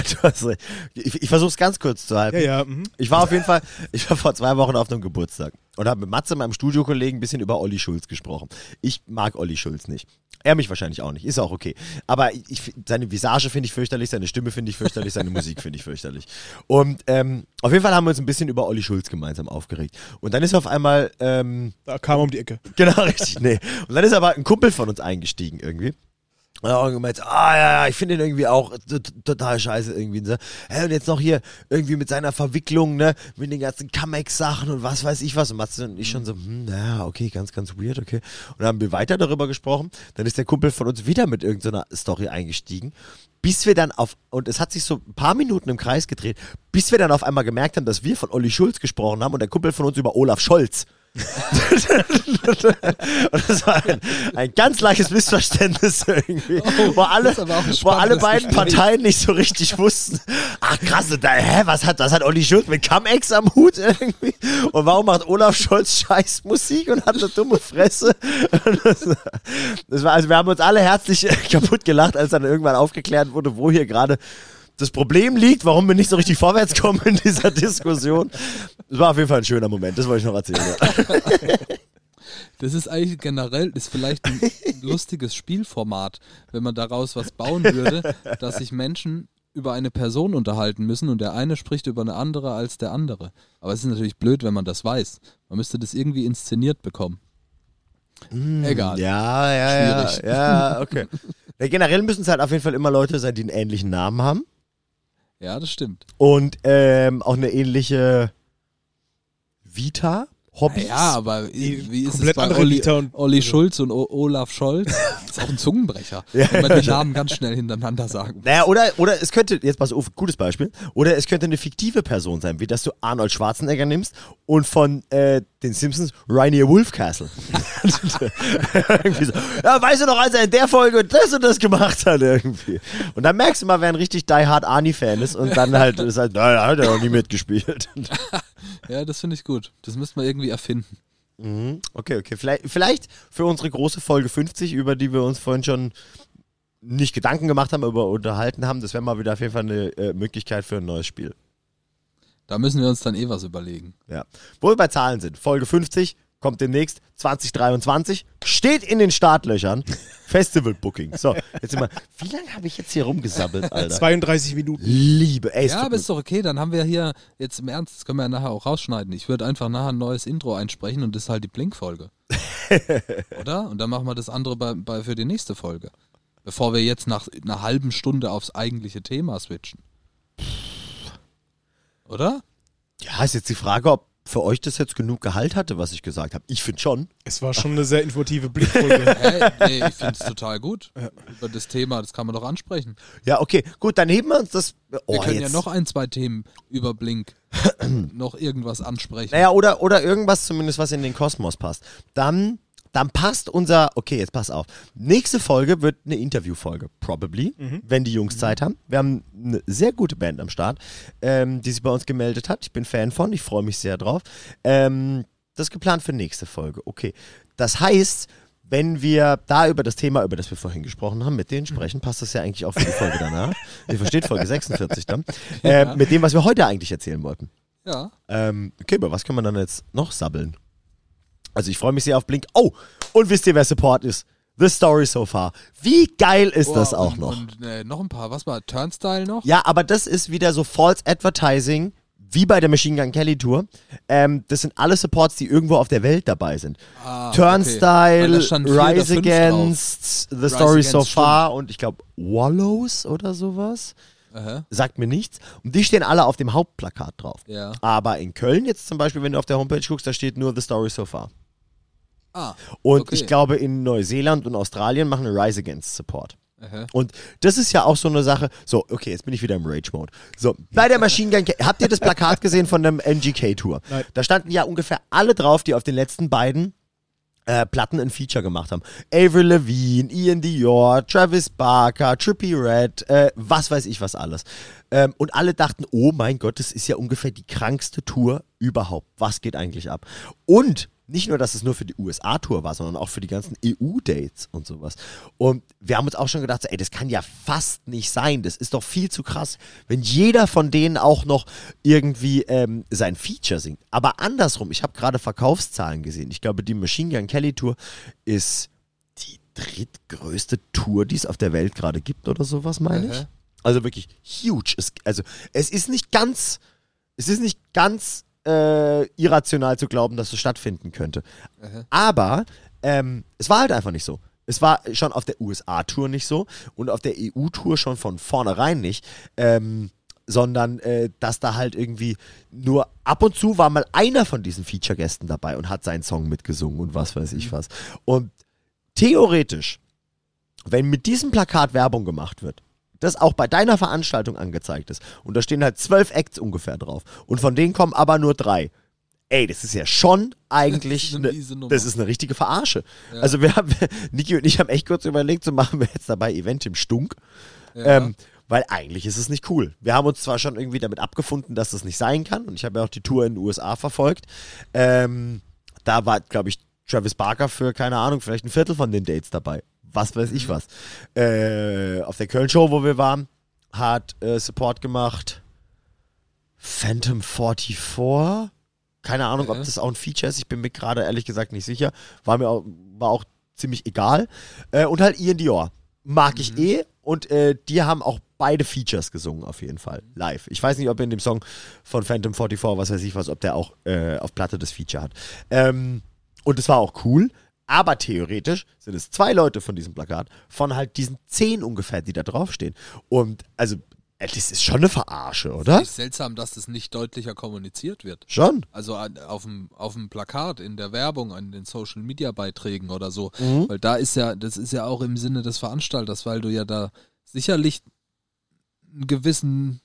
recht. Ich, ich versuche es ganz kurz zu halten. Ja, ja. Mhm. Ich war auf jeden Fall, ich war vor zwei Wochen auf einem Geburtstag und habe mit Matze, meinem Studiokollegen, ein bisschen über Olli Schulz gesprochen. Ich mag Olli Schulz nicht. Er mich wahrscheinlich auch nicht, ist auch okay. Aber ich, seine Visage finde ich fürchterlich, seine Stimme finde ich fürchterlich, seine Musik finde ich fürchterlich. Und ähm, auf jeden Fall haben wir uns ein bisschen über Olli Schulz gemeinsam aufgeregt. Und dann ist auf einmal, ähm, Da kam er um die Ecke. Genau, richtig. Nee. Und dann ist aber ein Kumpel von uns eingestiegen irgendwie. Und hat auch gemeint, ah ja, ja, ich finde ihn irgendwie auch total scheiße irgendwie. Ne? Hey, und jetzt noch hier irgendwie mit seiner Verwicklung, ne, mit den ganzen Comex-Sachen und was weiß ich was. Und Matze und ich schon so, hm, ja, okay, ganz, ganz weird, okay. Und dann haben wir weiter darüber gesprochen. Dann ist der Kumpel von uns wieder mit irgendeiner Story eingestiegen. Bis wir dann auf, und es hat sich so ein paar Minuten im Kreis gedreht, bis wir dann auf einmal gemerkt haben, dass wir von Olli Schulz gesprochen haben und der Kumpel von uns über Olaf Scholz. Und das war ein, ein ganz leichtes Missverständnis irgendwie, wo alle, Oh, auch ein wo alle beiden Gespräch. Parteien nicht so richtig wussten. Ach krass, da, hä, was hat, was hat Olli Schulz mit Cum-Ex am Hut irgendwie? Und warum macht Olaf Scholz Scheißmusik und hat eine dumme Fresse? Das, das war, also wir haben uns alle herzlich kaputt gelacht, als dann irgendwann aufgeklärt wurde, wo hier gerade das Problem liegt, warum wir nicht so richtig vorwärts kommen in dieser Diskussion. Das war auf jeden Fall ein schöner Moment, das wollte ich noch erzählen. Ja. Das ist eigentlich generell, ist vielleicht ein lustiges Spielformat, wenn man daraus was bauen würde, dass sich Menschen über eine Person unterhalten müssen und der eine spricht über eine andere als der andere. Aber es ist natürlich blöd, wenn man das weiß. Man müsste das irgendwie inszeniert bekommen. Egal. Ja, ja, Schwierig. ja, ja, okay. Ja, generell müssen es halt auf jeden Fall immer Leute sein, die einen ähnlichen Namen haben Ja, das stimmt. und ähm, auch eine ähnliche Vita, Hobbys. Ja, aber wie wie ist es bei Olli, Vita und- Olli Schulz und o Olaf Scholz? Das ist auch ein Zungenbrecher. wenn man die Namen ganz schnell hintereinander sagen. Naja, oder, oder es könnte, jetzt pass auf, gutes Beispiel, oder es könnte eine fiktive Person sein, wie dass du Arnold Schwarzenegger nimmst und von äh, den Simpsons Rainier Wolfcastle. irgendwie so, ja, weißt du noch, als er in der Folge das und das gemacht hat irgendwie. Und dann merkst du mal, wer ein richtig Die Hard Arnie-Fan ist und dann halt ist halt, naja, hat er noch nie mitgespielt. Ja, das finde ich gut. Das müsste man irgendwie erfinden. Mhm. Okay, okay. Vielleicht, vielleicht für unsere große Folge 50, über die wir uns vorhin schon nicht Gedanken gemacht haben, aber unterhalten haben, das wäre mal wieder auf jeden Fall eine äh, Möglichkeit für ein neues Spiel. Da müssen wir uns dann eh was überlegen. Ja. Wo wir bei Zahlen sind. Folge 50 kommt demnächst 2023. Steht in den Startlöchern. Festival Booking. So, jetzt immer. Wie lange habe ich jetzt hier rumgesabbelt, Alter? 32 Minuten. Liebe, ey. Ja, aber ist doch okay. Dann haben wir hier jetzt im Ernst, das können wir ja nachher auch rausschneiden. Ich würde einfach nachher ein neues Intro einsprechen und das ist halt die Blink-Folge. Oder? Und dann machen wir das andere bei, bei, für die nächste Folge. Bevor wir jetzt nach einer halben Stunde aufs eigentliche Thema switchen. Oder? ja, ist jetzt die Frage, ob für euch das jetzt genug Gehalt hatte, was ich gesagt habe. Ich finde schon. Es war schon eine sehr informative Blickfolge. Hey, nee, ich finde es total gut. Über das Thema, das kann man doch ansprechen. Ja, okay. Gut, dann heben wir uns das. Oh, Wir können ja jetzt. noch ein, zwei Themen über Blink noch irgendwas ansprechen. Naja, oder, oder irgendwas zumindest, was in den Kosmos passt. Dann, dann passt unser. Okay, jetzt pass auf. Nächste Folge wird eine Interviewfolge, probably, wenn die Jungs Zeit haben. Wir haben eine sehr gute Band am Start, ähm, die sich bei uns gemeldet hat. Ich bin Fan von, ich freue mich sehr drauf. Ähm, das ist geplant für nächste Folge. Okay. Das heißt. Wenn wir da über das Thema, über das wir vorhin gesprochen haben, mit denen sprechen, passt das ja eigentlich auch für die Folge danach. Ihr versteht Folge 46 dann. Äh, mit dem, was wir heute eigentlich erzählen wollten. Ja. Ähm, okay, über was kann man dann jetzt noch sabbeln? Also ich freue mich sehr auf Blink. Oh, und wisst ihr, wer Support ist? The Story So Far. Wie geil ist das Boah, auch und, noch? Und äh, noch ein paar. Was war? Turnstyle noch? ja, aber das ist wieder so False Advertising, wie bei der Machine Gun Kelly Tour. Ähm, das sind alle Supports, die irgendwo auf der Welt dabei sind. Ah, okay. Turnstyle, oder Rise Against, The Rise Story So Against, Far und ich glaube Wallows oder sowas. Aha. Sagt mir nichts. Und die stehen alle auf dem Hauptplakat drauf. Ja. Aber in Köln jetzt zum Beispiel, wenn du auf der Homepage guckst, da steht nur The Story So Far. Ah. Und okay. ich glaube, in Neuseeland und Australien machen Rise Against Support. Aha. Und das ist ja auch so eine Sache. So, okay, jetzt bin ich wieder im Rage-Mode. So, bei der Machine Gun, habt ihr das Plakat gesehen von dem NGK-Tour? Nein. Da standen ja ungefähr alle drauf, die auf den letzten beiden äh, Platten ein Feature gemacht haben. Avril Lavigne, Ian Dior, Travis Barker, Trippie Red, äh, was weiß ich was alles. Ähm, und alle dachten, oh mein Gott, das ist ja ungefähr die krankste Tour überhaupt. Was geht eigentlich ab? Und nicht nur, dass es nur für die USA-Tour war, sondern auch für die ganzen EU-Dates und sowas. Und wir haben uns auch schon gedacht, ey, das kann ja fast nicht sein. Das ist doch viel zu krass, wenn jeder von denen auch noch irgendwie ähm, sein Feature singt. Aber andersrum, ich habe gerade Verkaufszahlen gesehen. Ich glaube, die Machine Gun Kelly Tour ist die drittgrößte Tour, die es auf der Welt gerade gibt oder sowas, meine ich. Also wirklich huge. Es, also es ist nicht ganz, es ist nicht ganz äh, irrational zu glauben, dass es stattfinden könnte. Aha. Aber ähm, es war halt einfach nicht so. Es war schon auf der USA-Tour nicht so und auf der EU-Tour schon von vornherein nicht. Ähm, sondern äh, dass da halt irgendwie nur ab und zu war mal einer von diesen Feature-Gästen dabei und hat seinen Song mitgesungen und was weiß ich was. Und theoretisch, wenn mit diesem Plakat Werbung gemacht wird, das auch bei deiner Veranstaltung angezeigt ist, und da stehen halt zwölf Acts ungefähr drauf, und von denen kommen aber nur drei. Ey, das ist ja schon eigentlich Das ist eine Nummer. das ist eine richtige Verarsche. Ja. Also wir haben, Niki und ich haben echt kurz überlegt, so machen wir jetzt dabei Event im Stunk. Ja. Ähm, weil eigentlich ist es nicht cool. Wir haben uns zwar schon irgendwie damit abgefunden, dass das nicht sein kann, und ich habe ja auch die Tour in den USA verfolgt. Ähm, da war, glaube ich, Travis Barker für, keine Ahnung, vielleicht ein Viertel von den Dates dabei. Was weiß ich was. Äh, auf der Köln-Show, wo wir waren, hat äh, Support gemacht. Phantom 44. Keine Ahnung, ob Okay. das auch ein Feature ist. Ich bin mir gerade ehrlich gesagt nicht sicher. War mir auch, war auch ziemlich egal. Äh, und halt Ian Dior. Mag ich eh. Und äh, die haben auch beide Features gesungen, auf jeden Fall. Live. Ich weiß nicht, ob in dem Song von Phantom 44, was weiß ich was, ob der auch äh, auf Platte das Feature hat. Ähm, und es war auch cool. Aber theoretisch sind es zwei Leute von diesem Plakat, von halt diesen zehn ungefähr, die da draufstehen. Und also, das ist schon eine Verarsche, oder? Ist seltsam, dass das nicht deutlicher kommuniziert wird. Schon. Also an- auf dem, auf dem Plakat, in der Werbung, an den Social Media Beiträgen oder so. Mhm. Weil da ist ja, das ist ja auch im Sinne des Veranstalters, weil du ja da sicherlich einen gewissen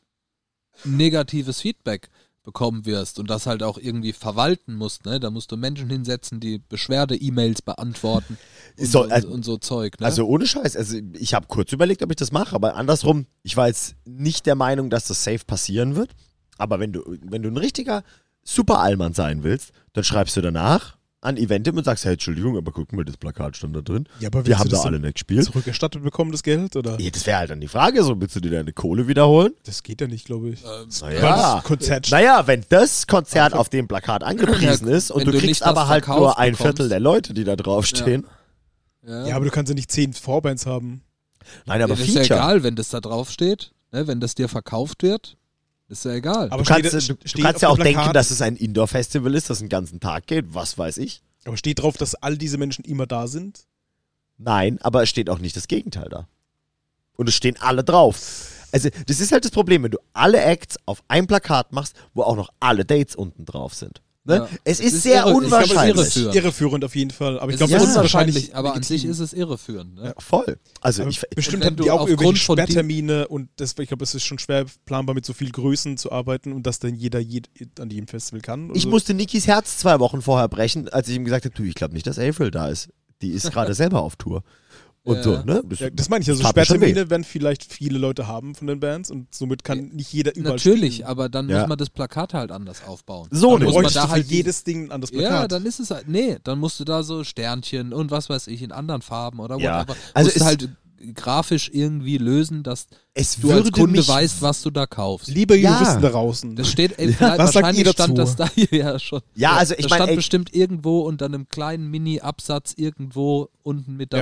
negatives Feedback bekommen wirst und das halt auch irgendwie verwalten musst, ne? Da musst du Menschen hinsetzen, die Beschwerde-E-Mails beantworten und So, also- und so Zeug, ne? Also ohne Scheiß. Also ich habe kurz überlegt, ob ich das mache, aber andersrum, ich war jetzt nicht der Meinung, dass das safe passieren wird. Aber wenn du, wenn du ein richtiger super Allmann sein willst, dann schreibst du danach an Eventim und sagst, hey, Entschuldigung, aber guck mal, das Plakat stand da drin. Ja, aber Wir haben du da das alle nicht gespielt. zurückerstattet bekommen, das Geld? Oder? Ja, das wäre halt dann die Frage, so willst du dir deine Kohle wiederholen? Das geht ja nicht, glaube ich. Ähm, Naja, das Konzert naja, wenn das Konzert auf dem Plakat angepriesen Ja, ist und du du kriegst aber halt nur ein bekommst. Viertel der Leute, die da draufstehen. ja. Ja, aber du kannst ja nicht zehn Vorbands haben. Nein, aber das ist ja Feature. egal, wenn das da drauf steht, ne? wenn das dir verkauft wird, ist ja egal. Aber Du kannst, steht- du, du steht kannst auf ja auch dem denken, Plakat- dass es ein Indoor-Festival ist, das den ganzen Tag geht, was weiß ich. Aber steht drauf, dass all diese Menschen immer da sind? Nein, aber es steht auch nicht das Gegenteil da. Und es stehen alle drauf. Also, das ist halt das Problem, wenn du alle Acts auf ein Plakat machst, wo auch noch alle Dates unten drauf sind. Ne? Ja. Es Es ist, ist sehr irre- ich glaube, es ist unwahrscheinlich. irreführend. Auf jeden Fall. Aber ich es glaube, ist das ist unwahrscheinlich, wahrscheinlich. aber an sich ist es irreführend. Ne? Ja, voll. Also, Aber ich, bestimmt haben die auch irgendwelche Sperrtermine und das, ich glaube, es ist schon schwer planbar mit so viel Größen zu arbeiten und dass dann jeder jed, an jedem Festival kann. oder ich so. musste Nikis Herz zwei Wochen vorher brechen, als ich ihm gesagt habe, du, ich glaube nicht, dass April da ist. Die ist gerade selber auf Tour. Und Ja. so, ne? Ja, das meine ich, also. Sperrtermine werden vielleicht viele Leute haben von den Bands und somit kann nicht jeder überall Natürlich, spielen. aber dann Ja. muss man das Plakat halt anders aufbauen. So dann muss nicht. man da du halt jedes Ding ein anderes Ja, Plakat. dann ist es halt, nee, dann musst du da so Sternchen und was weiß ich in anderen Farben oder Ja, whatever. also musst halt grafisch irgendwie lösen, dass Es du als würde Kunde weißt, was du da kaufst. Liebe Ja. Juristen da draußen. Das steht, ey, Ja, vielleicht- was sagt wahrscheinlich ihr stand dazu? das da hier ja schon. Ja, also ich das meine, stand ey- bestimmt irgendwo unter einem kleinen Mini-Absatz irgendwo unten mit Ja.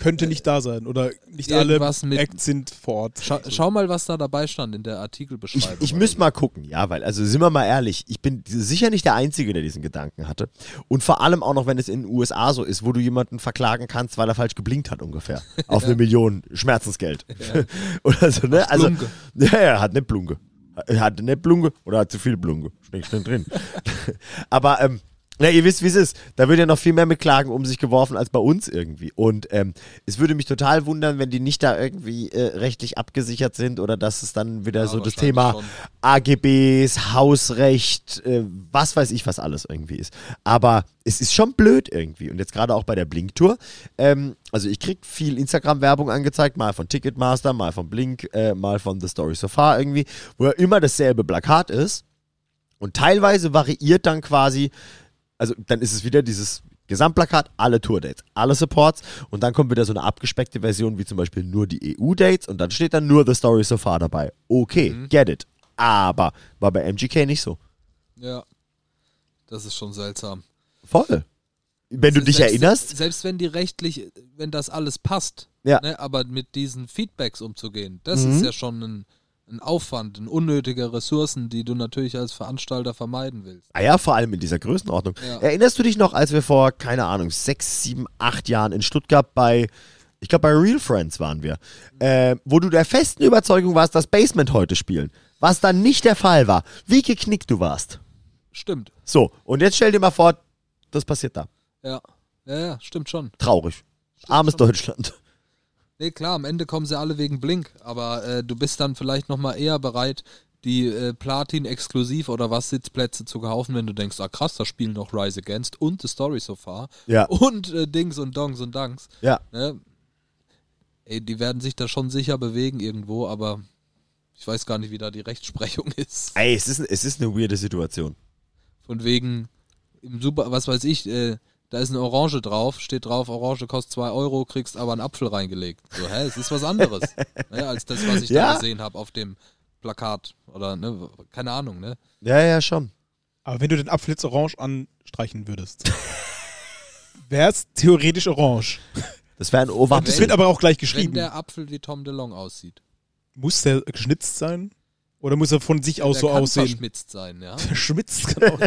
Könnte nicht da sein oder nicht alle Acts sind vor Ort. Schau, schau mal, was da dabei stand in der Artikelbeschreibung. Ich, ich müsste mal gucken, ja, weil, also sind wir mal ehrlich, ich bin sicher nicht der Einzige, der diesen Gedanken hatte. Und vor allem auch noch, wenn es in den USA so ist, wo du jemanden verklagen kannst, weil er falsch geblinkt hat ungefähr. Auf eine Million Schmerzensgeld. oder so, ne? Also, Blunke. ja, er hat eine Blunke. Er hat eine Blunke oder hat zu viel Blunke. Steckt drin. Aber, ähm, ja, ihr wisst, wie es ist. Da wird ja noch viel mehr mit Klagen um sich geworfen als bei uns irgendwie. Und ähm, es würde mich total wundern, wenn die nicht da irgendwie äh, rechtlich abgesichert sind oder dass es dann wieder Ja, so das Thema schon. AGBs, Hausrecht, äh, was weiß ich, was alles irgendwie ist. Aber es ist schon blöd irgendwie. Und jetzt gerade auch bei der Blink-Tour. Ähm, also ich krieg viel Instagram-Werbung angezeigt, mal von Ticketmaster, mal von Blink, äh, mal von The Story So Far irgendwie, wo ja immer dasselbe Plakat ist. Und teilweise variiert dann quasi, also dann ist es wieder dieses Gesamtplakat, alle Tourdates, alle Supports und dann kommt wieder so eine abgespeckte Version, wie zum Beispiel nur die EU-Dates und dann steht dann nur The Story So Far dabei. Okay, Mhm. get it. Aber war bei MGK nicht so. Ja. Das ist schon seltsam. Voll. Wenn du dich selbst, erinnerst, Selbst wenn die rechtlich, wenn das alles passt, Ja. ne, aber mit diesen Feedbacks umzugehen, das Mhm. ist ja schon ein, ein Aufwand, ein unnötiger Ressourcen, die du natürlich als Veranstalter vermeiden willst. ah ja, vor allem in dieser Größenordnung. Ja. Erinnerst du dich noch, als wir vor, keine Ahnung, sechs, sieben, acht Jahren in Stuttgart bei, ich glaube bei Real Friends waren wir, äh, wo du der festen Überzeugung warst, dass Basement heute spielen, was dann nicht der Fall war, wie geknickt du warst. Stimmt. So, und jetzt stell dir mal vor, das passiert da. Ja. Ja, ja, stimmt schon. Traurig. Armes schon. Deutschland. Nee, klar, am Ende kommen sie alle wegen Blink, aber äh, du bist dann vielleicht nochmal eher bereit, die äh, Platin-Exklusiv oder was Sitzplätze zu kaufen, wenn du denkst, ah krass, da spielen noch Rise Against und The Story So Far Ja. und äh, Dings und Dongs und Danks. Ja. Ne? Ey, die werden sich da schon sicher bewegen irgendwo, aber ich weiß gar nicht, wie da die Rechtsprechung ist. Ey, es ist, es ist eine weirde Situation. Von wegen im Super, was weiß ich, äh, da ist eine Orange drauf, steht drauf, Orange kostet 2 Euro, kriegst aber einen Apfel reingelegt. So, hä, es ist was anderes ne, als das, was ich Ja. da gesehen habe auf dem Plakat. Oder, ne, keine Ahnung, ne? Ja, ja, schon. Aber wenn du den Apfel jetzt orange anstreichen würdest, wäre es theoretisch orange. Das wäre ein Das Ovappel. wird aber auch gleich Wenn geschrieben. der Apfel wie Tom DeLong aussieht. Muss der geschnitzt sein? Oder muss er von sich aus der so kann aussehen? verschmitzt sein, ja. Verschmitzt, genau.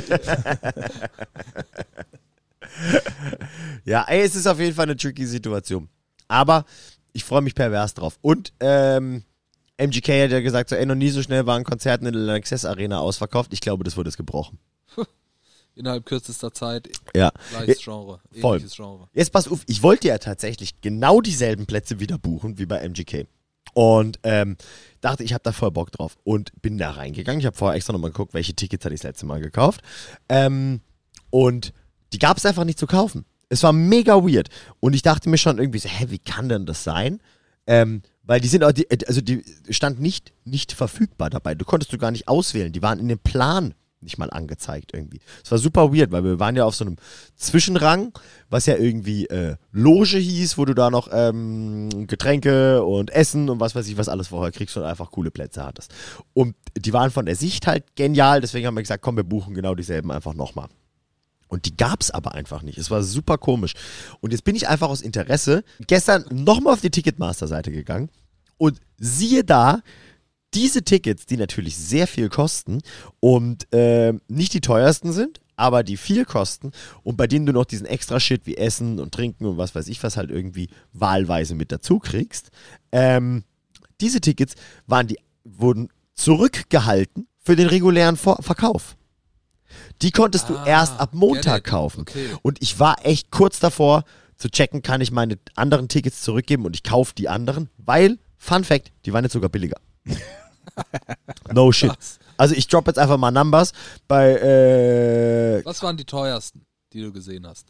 Ja, ey, es ist auf jeden Fall eine tricky Situation. Aber ich freue mich pervers drauf. Und ähm, MGK hat ja gesagt, so, ey, noch nie so schnell waren Konzerten in der Lanxess Arena ausverkauft. Ich glaube, das wurde jetzt gebrochen. Innerhalb kürzester Zeit Ja. gleiches Genre, voll. Genre. Jetzt pass auf, ich wollte ja tatsächlich genau dieselben Plätze wieder buchen wie bei MGK. Und ähm, dachte, ich habe da voll Bock drauf. Und bin da reingegangen. Ich habe vorher extra nochmal geguckt, welche Tickets hatte ich das letzte Mal gekauft. Ähm, und die gab es einfach nicht zu kaufen. Es war mega weird. Und ich dachte mir schon irgendwie so, hä, wie kann denn das sein? Ähm, weil die sind also die stand nicht, nicht verfügbar dabei. Du konntest du gar nicht auswählen. Die waren in dem Plan nicht mal angezeigt irgendwie. Es war super weird, weil wir waren ja auf so einem Zwischenrang, was ja irgendwie äh, Loge hieß, wo du da noch ähm, Getränke und Essen und was weiß ich was alles vorher kriegst und einfach coole Plätze hattest. Und die waren von der Sicht halt genial, deswegen haben wir gesagt, komm, wir buchen genau dieselben einfach nochmal. Und die gab es aber einfach nicht. Es war super komisch. Und jetzt bin ich einfach aus Interesse gestern nochmal auf die Ticketmaster-Seite gegangen und siehe da, diese Tickets, die natürlich sehr viel kosten und äh, nicht die teuersten sind, aber die viel kosten und bei denen du noch diesen extra Shit wie Essen und Trinken und was weiß ich was halt irgendwie wahlweise mit dazu kriegst, ähm, diese Tickets waren die, wurden zurückgehalten für den regulären Vor Verkauf. Die konntest du Ah, erst ab Montag kaufen. Okay. Und ich war echt kurz davor zu checken, kann ich meine anderen Tickets zurückgeben und ich kaufe die anderen, weil, Fun Fact, die waren jetzt sogar billiger. no shit. Krass. Also ich drop jetzt einfach mal Numbers bei, äh, Was waren die teuersten, die du gesehen hast?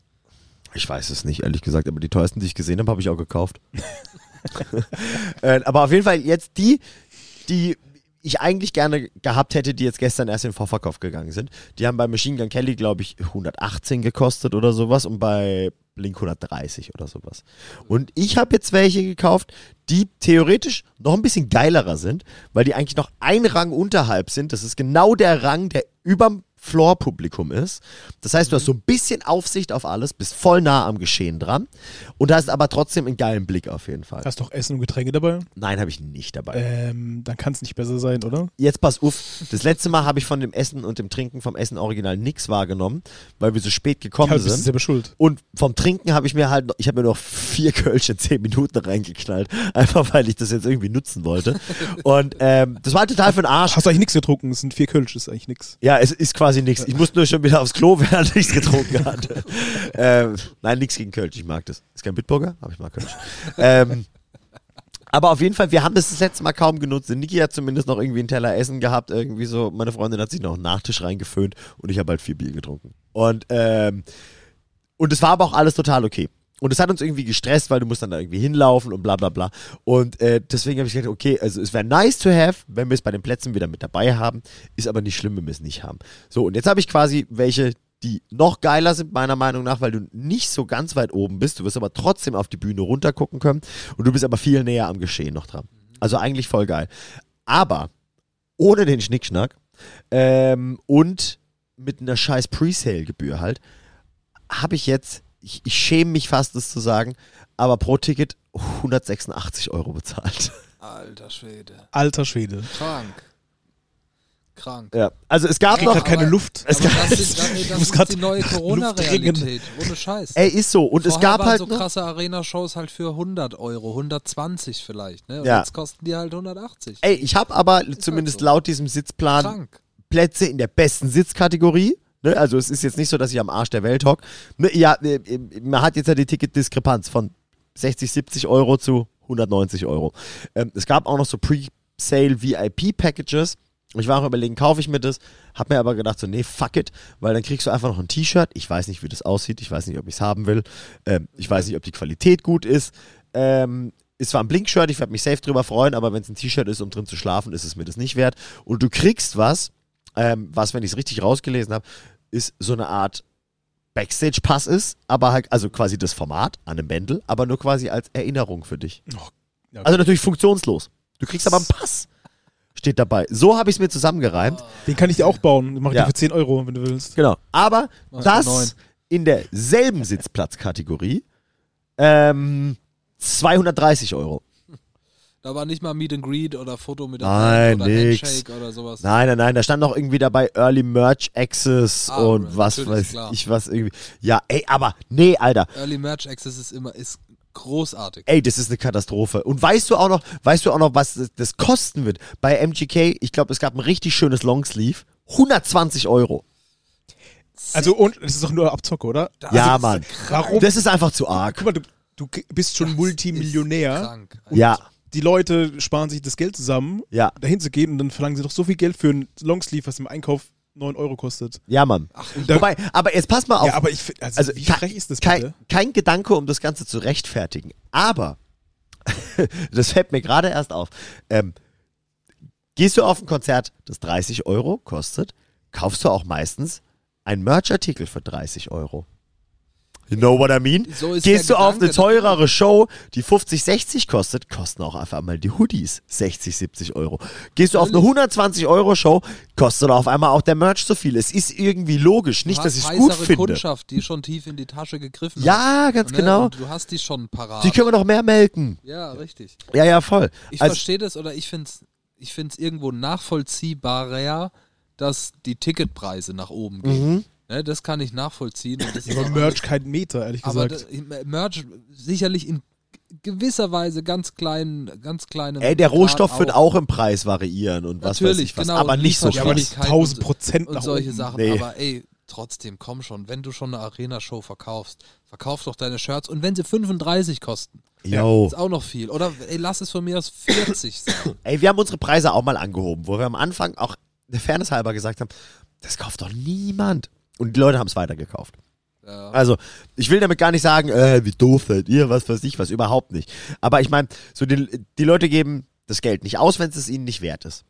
ich weiß es nicht, ehrlich gesagt, aber die teuersten, die ich gesehen habe, habe ich auch gekauft. äh, aber auf jeden Fall jetzt die, die ich eigentlich gerne gehabt hätte, die jetzt gestern erst in den Vorverkauf gegangen sind. Die haben bei Machine Gun Kelly, glaube ich, 118 gekostet oder sowas und bei Blink 130 oder sowas. Und ich habe jetzt welche gekauft, die theoretisch noch ein bisschen geilerer sind, weil die eigentlich noch ein Rang unterhalb sind. Das ist genau der Rang, der überm Floor-Publikum ist. Das heißt, du hast so ein bisschen Aufsicht auf alles, bist voll nah am Geschehen dran und hast aber trotzdem einen geilen Blick auf jeden Fall. Hast doch Essen und Getränke dabei? Nein, habe ich nicht dabei. Ähm, dann kann es nicht besser sein, oder? Jetzt pass auf, das letzte Mal habe ich von dem Essen und dem Trinken vom Essen original nichts wahrgenommen, weil wir so spät gekommen Ja, du sind. selber schuld. Und vom Trinken habe ich mir halt, noch- ich habe mir noch vier Kölsch in zehn Minuten reingeknallt, einfach weil ich das jetzt irgendwie nutzen wollte. Und ähm, das war halt total für den Arsch. Hast du eigentlich nichts getrunken? Es sind vier Kölsch, ist eigentlich nichts. Ja, es ist quasi nichts. Ich musste nur schon wieder aufs Klo, während ich es getrunken hatte. ähm, nein, nichts gegen Kölsch, ich mag das. Ist kein Bitburger, aber ich mag Kölsch. ähm, aber auf jeden Fall, wir haben das das letzte Mal kaum genutzt. Niki hat zumindest noch irgendwie einen Teller Essen gehabt, irgendwie so. Meine Freundin hat sich noch einen Nachtisch reingeföhnt und ich habe halt vier Bier getrunken. Und, ähm, und es war aber auch alles total okay. Und es hat uns irgendwie gestresst, weil du musst dann da irgendwie hinlaufen und bla bla bla. Und äh, deswegen habe ich gedacht, okay, also es wäre nice to have, wenn wir es bei den Plätzen wieder mit dabei haben. Ist aber nicht schlimm, wenn wir es nicht haben. So, und jetzt habe ich quasi welche, die noch geiler sind, meiner Meinung nach, weil du nicht so ganz weit oben bist. Du wirst aber trotzdem auf die Bühne runtergucken können. Und du bist aber viel näher am Geschehen noch dran. Also eigentlich voll geil. Aber ohne den Schnickschnack ähm, und mit einer scheiß Presale-Gebühr halt, habe ich jetzt, ich, ich schäme mich fast, das zu sagen, aber pro Ticket 186 Euro bezahlt. Alter Schwede. Alter Schwede. Krank. Krank. Ja, also es gab noch, grad keine aber- Luft. Aber das ist, das, Ich das ist die neue Corona-Realität. Ohne Scheiß. ey, ist so. Und es Vorher gab waren halt so noch, krasse Arena-Shows halt für 100 Euro, 120 vielleicht. Ne? Und Ja. jetzt kosten die halt 180. ey, ich habe aber zumindest so. laut diesem Sitzplan Krank. Plätze in der besten Sitzkategorie. Ne? Also es ist jetzt nicht so, dass ich am Arsch der Welt hock. Ne? Ja, äh, man hat jetzt ja die Ticketdiskrepanz von 60, 70 Euro zu 190 Euro. Ähm, es gab auch noch so Pre-Sale VIP-Packages. Ich war auch überlegen, kaufe ich mir das, hab mir aber gedacht, so, nee, fuck it, weil dann kriegst du einfach noch ein T-Shirt. Ich weiß nicht, wie das aussieht, ich weiß nicht, ob ich es haben will. Ähm, ich weiß nicht, ob die Qualität gut ist. Ähm, ist zwar ein Blink-Shirt, ich werde mich safe drüber freuen, aber wenn es ein T-Shirt ist, um drin zu schlafen, ist es mir das nicht wert. Und du kriegst was, ähm, was, wenn ich es richtig rausgelesen habe, ist so eine Art Backstage-Pass ist, aber halt, also quasi das Format an einem Bändel, aber nur quasi als Erinnerung für dich. Oh, ja, Also natürlich funktionslos. Du kriegst aber einen Pass. Steht dabei. So habe ich es mir zusammengereimt. Den kann ich dir auch bauen. Mach ich Ja. dir für 10 Euro, wenn du willst. Genau. Aber neun. das in derselben Sitzplatzkategorie ähm, 230 Euro. Da war nicht mal Meet and Greet oder Foto mit der Nein, oder nix. Handshake oder sowas. Nein, nein, nein, da stand noch irgendwie dabei Early Merch Access Ah, und right, was natürlich, weiß klar. ich was irgendwie. Ja, ey, aber nee, Alter. Early Merch Access ist immer ist großartig. Ey, das ist eine Katastrophe. Und weißt du auch noch, weißt du auch noch, was das, das kosten wird? Bei MGK, ich glaube, es gab ein richtig schönes Longsleeve. 120 Euro. Also, und es ist doch nur Abzocke, oder? ja, also, Mann. Warum? Das ist einfach zu arg. Guck mal, du, du bist schon Das Multimillionär. ist krank. Ja, Die Leute sparen sich das Geld zusammen, ja, dahin zu gehen und dann verlangen sie doch so viel Geld für ein Longsleeve, was im Einkauf 9 Euro kostet. ja, Mann. Ach, Wobei, aber jetzt pass mal auf. Ja, aber ich finde, also, Also wie frech ist das kein, bitte? kein Gedanke, um das Ganze zu rechtfertigen. Aber, das fällt mir gerade erst auf. Ähm, gehst du auf ein Konzert, das 30 Euro kostet, kaufst du auch meistens einen Merchartikel für 30, Euro. You know what I mean? So ist Gehst du auf eine teurere Show, die 50, 60 kostet, kosten auch einfach mal die Hoodies 60, 70 Euro. Gehst du auf eine Natürlich. 120 Euro Show, kostet auf einmal auch der Merch so viel. Es ist irgendwie logisch. Nicht, dass ich es gut finde. Kundschaft, die schon tief in die Tasche gegriffen hat. Ja, ganz Ne? genau. Und du hast die schon parat. Die können wir noch mehr melken. ja, richtig. Ja, ja, voll. Ich Also, verstehe das oder ich finde es ich find's irgendwo nachvollziehbarer, dass die Ticketpreise nach oben gehen. mhm. Ne, das kann ich nachvollziehen. Und das Ja, ist aber auch Merch kein Meter, ehrlich aber gesagt. das, Merch sicherlich in gewisser Weise ganz kleinen, ganz kleinen. Ey, der Grad Rohstoff wird auch im Preis variieren und was weiß Natürlich, ich was. genau, aber und nicht so ja, aber viel. nicht Lieferschwierigkeiten 1000 und- Prozent und nach solche oben. Sachen. Nee. Aber ey, trotzdem, komm schon, wenn du schon eine Arena-Show verkaufst, verkauf doch deine Shirts und wenn sie 35 kosten, Yo. ist auch noch viel. Oder ey, lass es von mir aus 40 sein. Ey, wir haben unsere Preise auch mal angehoben, wo wir am Anfang auch der Fairness halber gesagt haben, das kauft doch niemand. Und die Leute haben es weitergekauft. Ja. Also, ich will damit gar nicht sagen, äh, wie doof seid ihr, was weiß ich, was, überhaupt nicht. Aber ich meine, so die, die Leute geben das Geld nicht aus, wenn es ihnen nicht wert ist.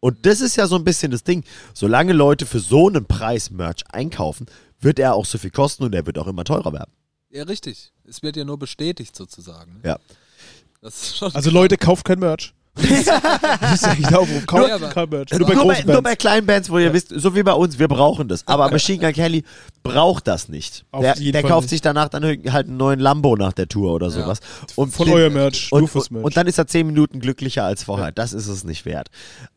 Und das ist ja so ein bisschen das Ding. Solange Leute für so einen Preis Merch einkaufen, wird er auch so viel kosten und er wird auch immer teurer werden. ja, richtig. Es wird ja nur bestätigt sozusagen. Ne? Ja. Das ist schon Also Leute, kauft kein Merch. Das ist eigentlich der Aufruf. Kauft Nee, aber- kein Merch. Nur, Nur bei bei, großen nur bei kleinen Bands, wo ihr wisst, so wie bei uns, wir brauchen das. Aber Machine Gun Kelly braucht das nicht. Auf Der, jeden der Fall kauft nicht. sich danach dann halt einen neuen Lambo nach der Tour oder sowas. Und Von den- euer Merch, nur und, Merch. und dann ist er zehn Minuten glücklicher als vorher. Das ist es nicht wert.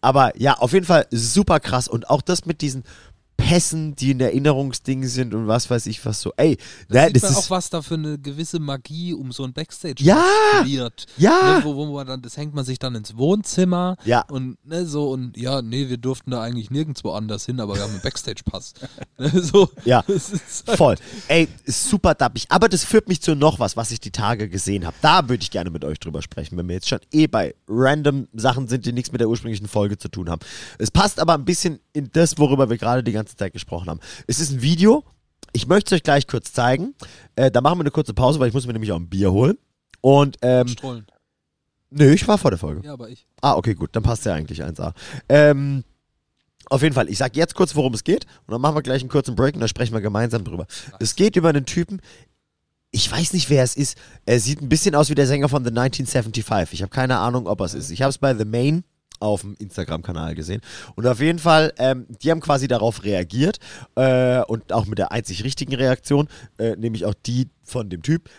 Aber ja, auf jeden Fall super krass. Und auch das mit diesen Pässen, die ein Erinnerungsding sind und was weiß ich was so. Ey, Da sieht das man ist. auch, was da für eine gewisse Magie um so ein Backstage Ja! wird. Ja! Ne, wo, wo man dann, das hängt man sich dann ins Wohnzimmer Ja. und ne, so und ja, nee, wir durften da eigentlich nirgendwo anders hin, aber wir haben einen Backstage-Pass. ne, so, Ja. ist halt, Voll. Ey, ist super dappig. Aber das führt mich zu noch was, was ich die Tage gesehen habe. Da würde ich gerne mit euch drüber sprechen, wenn wir jetzt schon eh bei random Sachen sind, die nichts mit der ursprünglichen Folge zu tun haben. Es passt aber ein bisschen in das, worüber wir gerade die ganze Zeit gesprochen haben. Es ist ein Video. Ich möchte es euch gleich kurz zeigen. Äh, da machen wir eine kurze Pause, weil ich muss mir nämlich auch ein Bier holen. Und, ähm, Strollen. nö, ich war vor der Folge. Ja, aber ich. Ah, okay, gut, dann passt ja eigentlich 1A. Ähm, auf jeden Fall, ich sag jetzt kurz, worum es geht und dann machen wir gleich einen kurzen Break und dann sprechen wir gemeinsam drüber. Es geht über einen Typen, ich weiß nicht, wer es ist. Er sieht ein bisschen aus wie der Sänger von The 1975. Ich habe keine Ahnung, ob er es ist. Ich habe es bei The Main auf dem Instagram-Kanal gesehen. Und auf jeden Fall, ähm, die haben quasi darauf reagiert äh, und auch mit der einzig richtigen Reaktion, äh, nämlich auch die von dem Typ,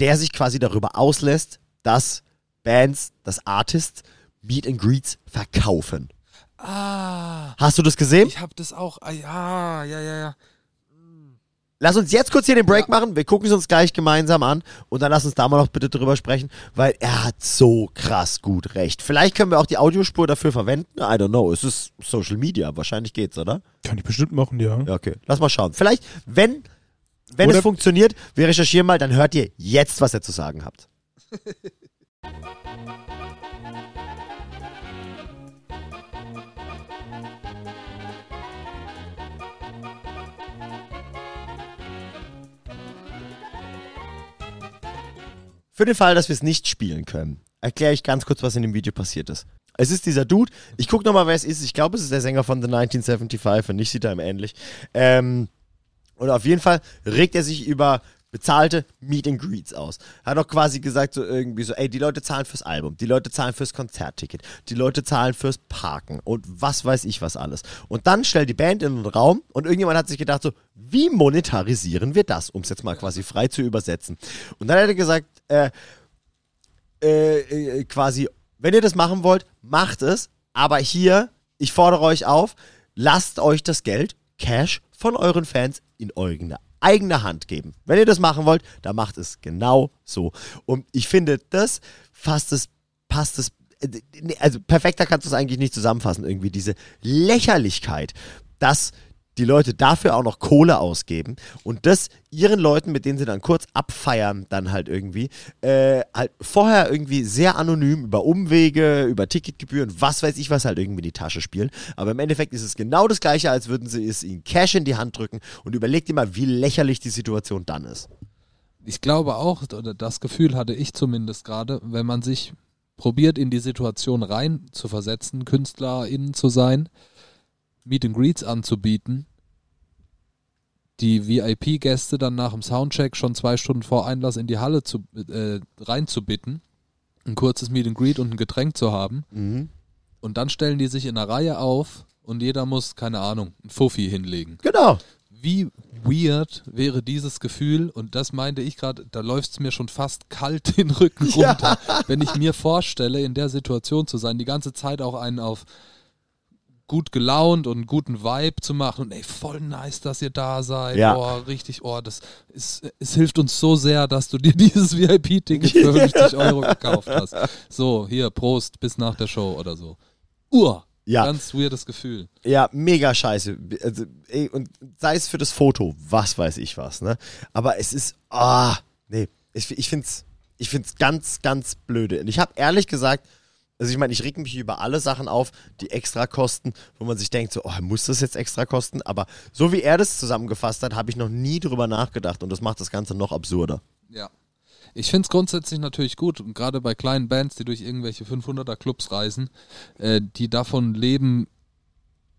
der sich quasi darüber auslässt, dass Bands, dass Artists Meet and Greets verkaufen. Ah, Hast du das gesehen? ich hab das auch. Ah, ja, ja, ja, ja. Lass uns jetzt kurz hier den Break Ja. machen. Wir gucken es uns gleich gemeinsam an und dann lass uns da mal noch bitte drüber sprechen, weil er hat so krass gut recht. Vielleicht können wir auch die Audiospur dafür verwenden. I don't know. Es ist Social Media. Wahrscheinlich geht's, oder? Kann ich bestimmt machen, ja. Ja, okay. Lass mal schauen. Vielleicht, wenn, wenn Oder- es funktioniert, wir recherchieren mal, dann hört ihr jetzt, was ihr zu sagen habt. Für den Fall, dass wir es nicht spielen können, erkläre ich ganz kurz, was in dem Video passiert ist. Es ist dieser Dude. Ich gucke nochmal, wer es ist. Ich glaube, es ist der Sänger von The 1975 und ich sieht er ihm ähnlich. Ähm, Und auf jeden Fall regt er sich über bezahlte Meet and Greets aus. Hat auch quasi gesagt so irgendwie so, ey, die Leute zahlen fürs Album, die Leute zahlen fürs Konzertticket, die Leute zahlen fürs Parken und was weiß ich was alles. Und dann stellt die Band in den Raum und irgendjemand hat sich gedacht so, wie monetarisieren wir das, um es jetzt mal quasi frei zu übersetzen. Und dann hat er gesagt, äh, äh, äh, quasi, wenn ihr das machen wollt, macht es, aber hier, ich fordere euch auf, lasst euch das Geld, Cash, von euren Fans in eure eigene Hand geben. Wenn ihr das machen wollt, dann macht es genau so. Und ich finde, das fasst es, passt es, äh, also perfekter kannst du es eigentlich nicht zusammenfassen, irgendwie diese Lächerlichkeit, dass die Leute dafür auch noch Kohle ausgeben und das ihren Leuten, mit denen sie dann kurz abfeiern, dann halt irgendwie, äh, halt vorher irgendwie sehr anonym über Umwege, über Ticketgebühren, was weiß ich was halt irgendwie in die Tasche spielen. Aber im Endeffekt ist es genau das gleiche, als würden sie es ihnen Cash in die Hand drücken und überlegt mal, wie lächerlich die Situation dann ist. Ich glaube auch, oder das Gefühl hatte ich zumindest gerade, wenn man sich probiert, in die Situation rein zu versetzen, KünstlerInnen zu sein, Meet and Greets anzubieten, die VIP-Gäste dann nach dem Soundcheck schon zwei Stunden vor Einlass in die Halle zu, äh, reinzubitten, ein kurzes Meet and Greet und ein Getränk zu haben. Mhm. Und dann stellen die sich in einer Reihe auf und jeder muss, keine Ahnung, ein Fuffi hinlegen. Genau. Wie weird wäre dieses Gefühl, und das meinte ich gerade, da läuft es mir schon fast kalt den Rücken Ja. runter, wenn ich mir vorstelle, in der Situation zu sein, die ganze Zeit auch einen auf gut gelaunt und einen guten Vibe zu machen und ey, voll nice, dass ihr da seid. Ja. Oh, richtig, oh, das ist, es hilft uns so sehr, dass du dir dieses VIP-Ticket für 50 Euro gekauft hast. So, hier, Prost, bis nach der Show oder so. Uah, Ja. ganz weirdes Gefühl. Ja, mega scheiße. Also, ey, und sei es für das Foto, was weiß ich was, ne? Aber es ist, ah, nee, ich, ich find's, ich find's ganz, ganz blöde. Und ich habe ehrlich gesagt, also ich meine, ich reg mich über alle Sachen auf, die extra kosten, wo man sich denkt, so, oh, muss das jetzt extra kosten? Aber so wie er das zusammengefasst hat, habe ich noch nie drüber nachgedacht und das macht das Ganze noch absurder. Ja. Ich finde es grundsätzlich natürlich gut, und gerade bei kleinen Bands, die durch irgendwelche 500er Clubs reisen, äh, die davon leben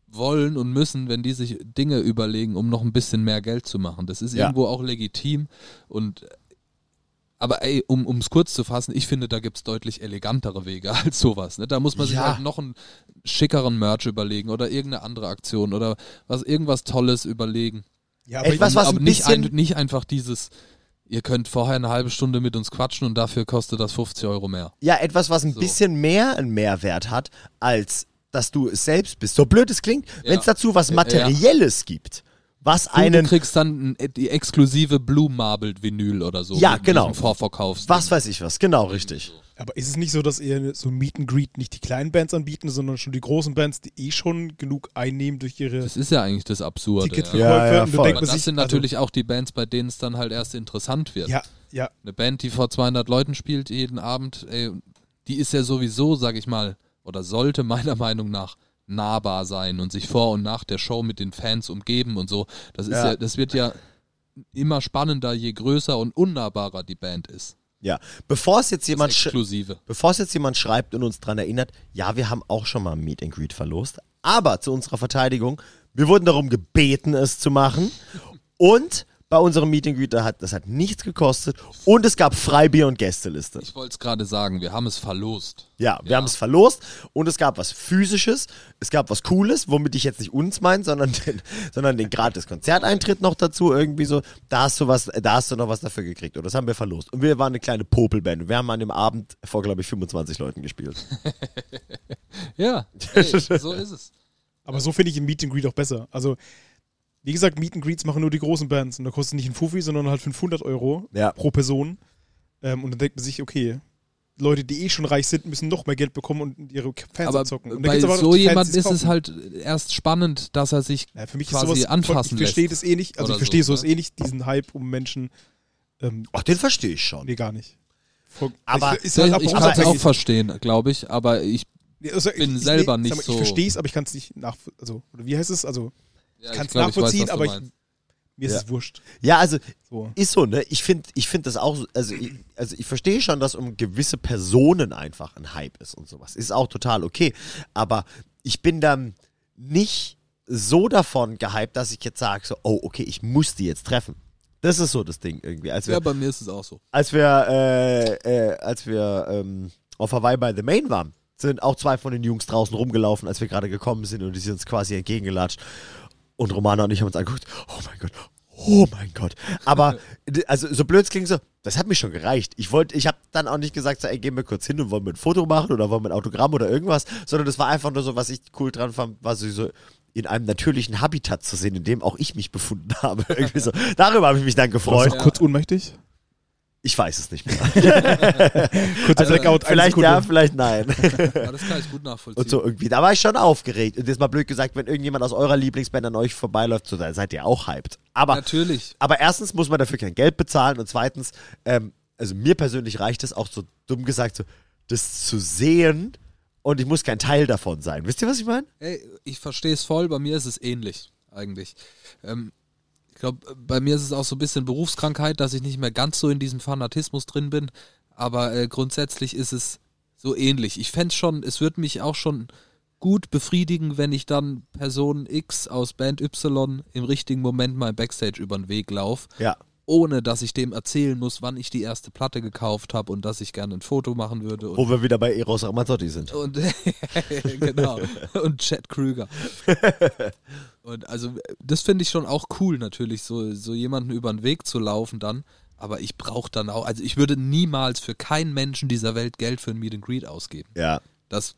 wollen und müssen, wenn die sich Dinge überlegen, um noch ein bisschen mehr Geld zu machen. Das ist Ja. irgendwo auch legitim und aber ey, um es kurz zu fassen, ich finde, da gibt es deutlich elegantere Wege als sowas. Ne? Da muss man sich Ja. halt noch einen schickeren Merch überlegen oder irgendeine andere Aktion oder was irgendwas Tolles überlegen. Ja, Etwas, was aber ein nicht, bisschen- ein, nicht einfach dieses, ihr könnt vorher eine halbe Stunde mit uns quatschen und dafür kostet das 50 Euro mehr. Ja, etwas, was ein So. bisschen mehr einen Mehrwert hat, als dass du es selbst bist. So blöd es klingt, Ja. wenn es dazu was Ja, ja. Materielles gibt, was Du, einen du kriegst dann ein, die exklusive Blue Marbled Vinyl oder so. Ja, genau. diesem Vorverkaufs. Was weiß ich was, genau richtig. Aber ist es nicht so, dass ihr so ein Meet and Greet nicht die kleinen Bands anbieten, sondern schon die großen Bands, die eh schon genug einnehmen durch ihre Das ist ja eigentlich das Absurde. Ticketverkäufe? Ja, ja, und voll. man das sich, sind natürlich auch die Bands, bei denen es dann halt erst interessant wird. also, ja, ja, Eine Band, die vor 200 Leuten spielt jeden Abend, ey, die ist ja sowieso, sag ich mal, oder sollte meiner Meinung nach nahbar sein und sich vor und nach der Show mit den Fans umgeben und so. Das ist Ja. ja, das wird ja immer spannender, je größer und unnahbarer die Band ist. Ja, bevor es jetzt jemand Exklusive. bevor es jetzt jemand schreibt und uns dran erinnert, ja, wir haben auch schon mal ein Meet and Greet verlost, aber zu unserer Verteidigung, wir wurden darum gebeten, es zu machen und bei unserem Meet and Greet, da hat, das hat nichts gekostet und es gab Freibier und Gästeliste. Ich wollte es gerade sagen, wir haben es verlost. Ja, wir Ja. haben es verlost und es gab was Physisches, es gab was Cooles, womit ich jetzt nicht uns meine, sondern den, sondern den gratis Konzerteintritt noch dazu irgendwie so. Da hast du was, da hast du noch was dafür gekriegt und das haben wir verlost. Und wir waren eine kleine Popelband. Wir haben an dem Abend vor, glaube ich, 25 Leuten gespielt. Ja, ey, so ist es. aber so finde ich ein Meet and Greet auch besser. Also, wie gesagt, Meet and Greets machen nur die großen Bands und da kostet nicht ein Fuffi, sondern halt 500 Euro Ja. pro Person. Ähm, und dann denkt man sich, okay, Leute, die eh schon reich sind, müssen noch mehr Geld bekommen und ihre Fans Aber abzocken. Und bei gibt's aber noch so jemand ist es halt erst spannend, dass er sich Ja, für mich quasi ist sowas, anfassen ich verstehe lässt das eh nicht, also oder ich verstehe so, sowas ne? eh nicht, diesen Hype um Menschen. Ähm, Ach, den verstehe ich schon. nee, gar nicht. Voll- Aber- ich, ist ich halt kann es auch verstehen, glaube ich, aber ich, also bin ich, selber nee, nicht mal, so- Ich verstehe es, aber ich kann es nicht nach, also oder wie heißt es? Also ja, ich kann es glaub, ich weiß, nachvollziehen, aber ich, mir ist Ja. es wurscht. Ja, also So. ist so, ne? Ich finde ich find das auch, so- also ich, also ich verstehe schon, dass um gewisse Personen einfach ein Hype ist und sowas. Ist auch total okay. Aber ich bin dann nicht so davon gehypt, dass ich jetzt sage, so, oh, okay, ich muss die jetzt treffen. Das ist so das Ding irgendwie. Als wir, Ja, bei mir ist es auch so. als wir, äh, äh, als wir ähm, auf Hawaii bei The Main waren, sind auch zwei von den Jungs draußen rumgelaufen, als wir gerade gekommen sind und die sind uns quasi entgegengelatscht. Und Romana und ich haben uns angeguckt, oh mein Gott, oh mein Gott. Aber, also so blöd es klingt so, das hat mir schon gereicht. Ich wollte, ich habe dann auch nicht gesagt, so, ey, gehen wir kurz hin und wollen wir ein Foto machen oder wollen wir ein Autogramm oder irgendwas, sondern das war einfach nur so, was ich cool dran fand, war so, so in einem natürlichen Habitat zu sehen, in dem auch ich mich befunden habe. Irgendwie so. Darüber habe ich mich dann Warst gefreut. du auch kurz ohnmächtig? Ich weiß es nicht mehr. Kurzer Blackout, eine vielleicht Sekunde. ja, vielleicht nein. Ja, das kann ich gut nachvollziehen. Und so irgendwie, da war ich schon aufgeregt. Und jetzt mal blöd gesagt, wenn irgendjemand aus eurer Lieblingsband an euch vorbeiläuft, so, dann seid ihr auch hyped. Aber, Natürlich. aber erstens muss man dafür kein Geld bezahlen und zweitens, ähm, also mir persönlich reicht es auch so dumm gesagt, so, das zu sehen und ich muss kein Teil davon sein. Wisst ihr, was ich meine? Ey, ich verstehe es voll, bei mir ist es ähnlich, eigentlich. Ähm, ich glaube, bei mir ist es auch so ein bisschen Berufskrankheit, dass ich nicht mehr ganz so in diesem Fanatismus drin bin, aber äh, grundsätzlich ist es so ähnlich. Ich fände schon, es würde mich auch schon gut befriedigen, wenn ich dann Person X aus Band Y im richtigen Moment mal Backstage über den Weg laufe, Ja. Ohne dass ich dem erzählen muss, wann ich die erste Platte gekauft habe und dass ich gerne ein Foto machen würde. Wo wir wieder bei Eros Ramazzotti sind. und genau. Und Chad Krüger. Und also das finde ich schon auch cool natürlich, so, so jemanden über den Weg zu laufen dann. Aber ich brauche dann auch, also ich würde niemals für keinen Menschen dieser Welt Geld für ein Meet and Greet ausgeben. Ja. Das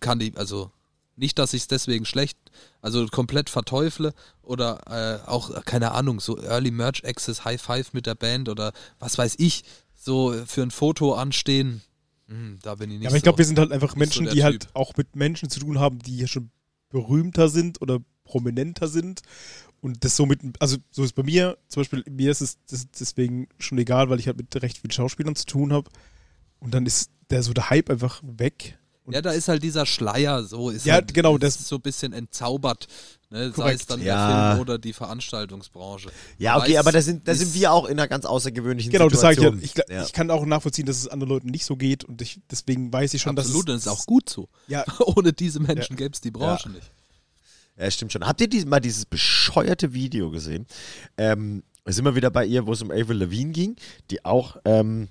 kann ich, also nicht, dass ich es deswegen schlecht, also komplett verteufle oder äh, auch, keine Ahnung, so Early Merch Access, High Five mit der Band oder was weiß ich, so für ein Foto anstehen, hm, da bin ich nicht Ja, aber ich so. glaube, wir sind halt einfach so Menschen, der die halt Typ. auch mit Menschen zu tun haben, die ja schon berühmter sind oder prominenter sind. Und das somit, also so ist bei mir, zum Beispiel, mir ist es deswegen schon egal, weil ich halt mit recht vielen Schauspielern zu tun habe. Und dann ist der so der Hype einfach weg. Und Ja, da ist halt dieser Schleier, so ist Ja, halt, genau, das ist so ein bisschen entzaubert, ne? sei es dann Ja. der Film oder die Veranstaltungsbranche. Ja, okay, weißt, aber da sind, da sind wir auch in einer ganz außergewöhnlichen genau, das sage ich ja. Situation. Ich, ja. ich kann auch nachvollziehen, dass es anderen Leuten nicht so geht. Und ich, deswegen weiß ich schon, Absolut, dass und das ist auch gut so. Ja, Ohne diese Menschen gäbe es die Branche nicht. Ja, stimmt schon. Habt ihr dies, mal dieses bescheuerte Video gesehen? Ähm, sind wir wieder bei ihr, wo es um Avril Lavigne ging, die auch, ähm,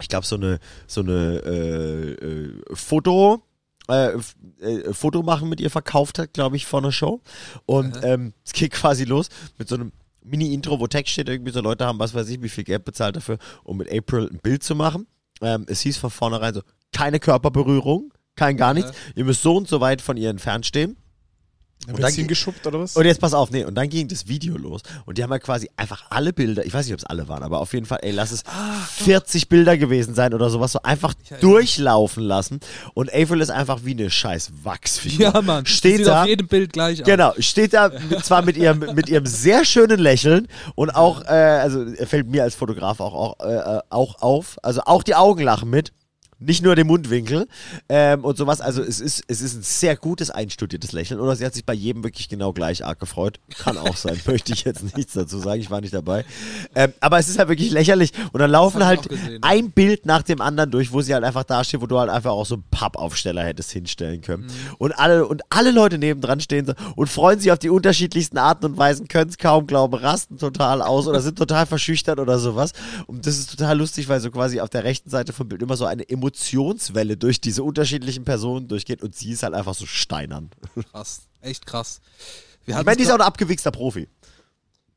ich glaube, so eine, so eine äh, äh, Foto, äh, äh, Foto machen mit ihr verkauft hat, glaube ich, vor einer Show. Und ähm, es geht quasi los mit so einem Mini-Intro, wo Text steht, irgendwie so Leute haben, was weiß ich, wie viel Geld bezahlt dafür, um mit April ein Bild zu machen. Ähm, es hieß von vornherein so, keine Körperberührung, kein gar nichts. Ihr müsst so und so weit von ihr entfernt stehen. Ein Und dann bisschen ge- geschubbt oder was? Und jetzt pass auf, nee, und dann ging das Video los. Und die haben ja quasi einfach alle Bilder, ich weiß nicht, ob es alle waren, aber auf jeden Fall, ey, lass es 40 Bilder gewesen sein oder sowas, so einfach durchlaufen lassen. Und Avril ist einfach wie eine scheiß Wachsfigur. Ja, Mann. Steht Sieht da, auf jedem Bild gleich aus. genau, steht da mit, zwar mit ihrem, mit ihrem sehr schönen Lächeln und auch, äh, also er fällt mir als Fotograf auch, auch, äh, auch auf, also auch die Augen lachen mit. Nicht nur den Mundwinkel ähm, und sowas. Also es ist, es ist ein sehr gutes, einstudiertes Lächeln. Oder sie hat sich bei jedem wirklich genau gleich arg gefreut. Kann auch sein, möchte ich jetzt nichts dazu sagen. Ich war nicht dabei. Ähm, aber es ist halt wirklich lächerlich. Und dann laufen halt gesehen. ein Bild nach dem anderen durch, wo sie halt einfach dasteht, wo du halt einfach auch so einen Pappaufsteller hättest hinstellen können. Mhm. Und alle, und alle Leute nebendran stehen so und freuen sich auf die unterschiedlichsten Arten und Weisen, können es kaum glauben, rasten total aus oder sind total verschüchtert oder sowas. Und das ist total lustig, weil so quasi auf der rechten Seite vom Bild immer so eine Emotionswelle durch diese unterschiedlichen Personen durchgeht und sie ist halt einfach so steinern. Krass. Echt krass. Wir Ich meine, die ist auch ein abgewichster Profi.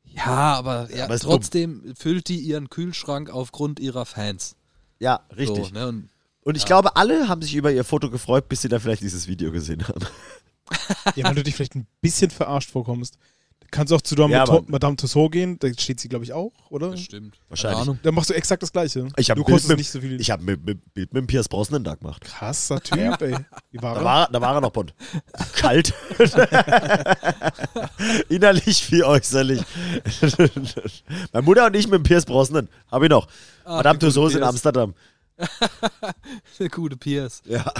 Ja, aber, ja, aber trotzdem füllt die ihren Kühlschrank aufgrund ihrer Fans. Ja, richtig. So, ne? Und Und ich glaube, alle haben sich über ihr Foto gefreut, bis sie dann vielleicht dieses Video gesehen haben. Ja, weil du dich vielleicht ein bisschen verarscht vorkommst. Du kannst auch zu Madame, Ja, aber- Madame Tussauds gehen, da steht sie, glaube ich, auch, oder? bestimmt. Wahrscheinlich. Keine Ahnung. Da machst du exakt das Gleiche. Ich habe Bild kostest mit, nicht so viel. ich hab mit, Bild mit dem Pierce Brosnan da gemacht. Krasser Typ, ey. Wie war Da er? war, da war er noch bunt. Kalt. Innerlich wie äußerlich. Meine Mutter und ich mit dem Pierce Brosnan. Hab ich noch. Ah, Madame Tussauds in. Amsterdam. Der gute Pierce. Ja.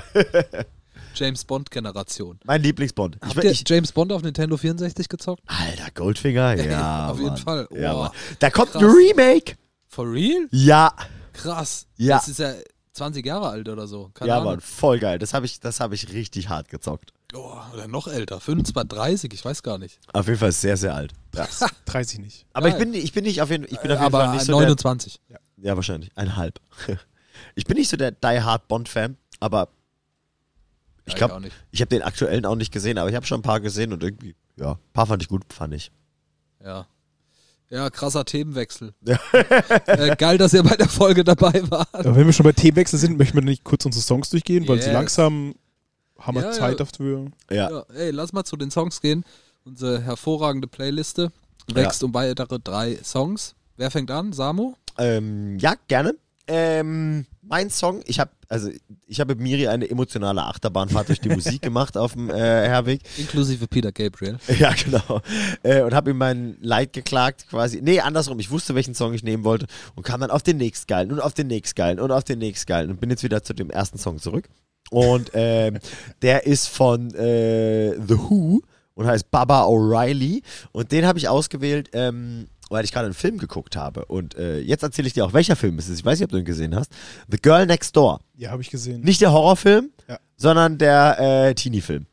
James Bond-Generation. Mein Lieblingsbond. Ich, Habt ihr ich, James Bond auf Nintendo 64 gezockt? Alter, Goldfinger? Ja. Auf jeden Mann. Fall. Ja, Oh, Mann. Da kommt krass. ein Remake. For real? Ja. Krass. Ja. Das ist ja 20 Jahre alt oder so. Keine ja, Ahnung. Mann. Voll geil. Das habe ich, das hab ich richtig hart gezockt. Oh, oder noch älter. 25, 30, ich weiß gar nicht. Auf jeden Fall sehr, sehr alt. Ja. 30 nicht. Aber ich bin, ich bin nicht auf jeden, ich bin auf jeden Aber Fall nicht so der, 29. Ja, wahrscheinlich. Ein halb. Ich bin nicht so der Die Hard Bond-Fan, aber ich Ja, glaube, nicht. ich habe den aktuellen auch nicht gesehen, aber ich habe schon ein paar gesehen und irgendwie, ja, ein paar fand ich gut, fand ich. Ja. Ja, krasser Themenwechsel. Ja. äh, geil, dass ihr bei der Folge dabei wart. Aber wenn wir schon bei Themenwechsel sind, möchten wir nicht kurz unsere Songs durchgehen, weil so Yes. langsam haben wir Ja, Zeit ja. dafür. Ja. Ja, ey, lass mal zu den Songs gehen. Unsere hervorragende Playliste wächst um weitere drei Songs. Wer fängt an? Samu? Ähm, ja, gerne. Ähm, mein Song, ich habe also ich habe mit Miri eine emotionale Achterbahnfahrt durch die Musik gemacht auf dem äh, Herweg. Inklusive Peter Gabriel. Ja, genau. Äh, und habe ihm mein Leid geklagt quasi. Nee, andersrum. Ich wusste, welchen Song ich nehmen wollte und kam dann auf den nächstgeilen und auf den nächstgeilen und auf den nächstgeilen und bin jetzt wieder zu dem ersten Song zurück. Und ähm, der ist von äh, The Who und heißt Baba O'Reilly. Und den habe ich ausgewählt, ähm, weil ich gerade einen Film geguckt habe. Und äh, jetzt erzähle ich dir auch, welcher Film es ist. Ich weiß nicht, ob du ihn gesehen hast. The Girl Next Door. Ja, habe ich gesehen. Nicht der Horrorfilm, Ja. sondern der äh, Teenie-Film.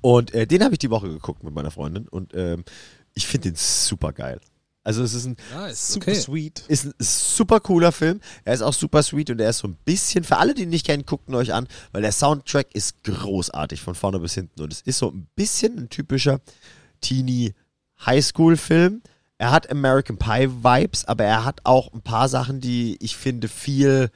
Und äh, den habe ich die Woche geguckt mit meiner Freundin und ähm, ich finde den super geil. Also es ist ein, Nice, Super okay. sweet. ist ein super cooler Film. Er ist auch super sweet und er ist so ein bisschen, für alle, die ihn nicht kennen, guckt ihn euch an, weil der Soundtrack ist großartig von vorne bis hinten und es ist so ein bisschen ein typischer Teenie Highschool-Film. Er hat American Pie Vibes, aber er hat auch ein paar Sachen, die ich finde viel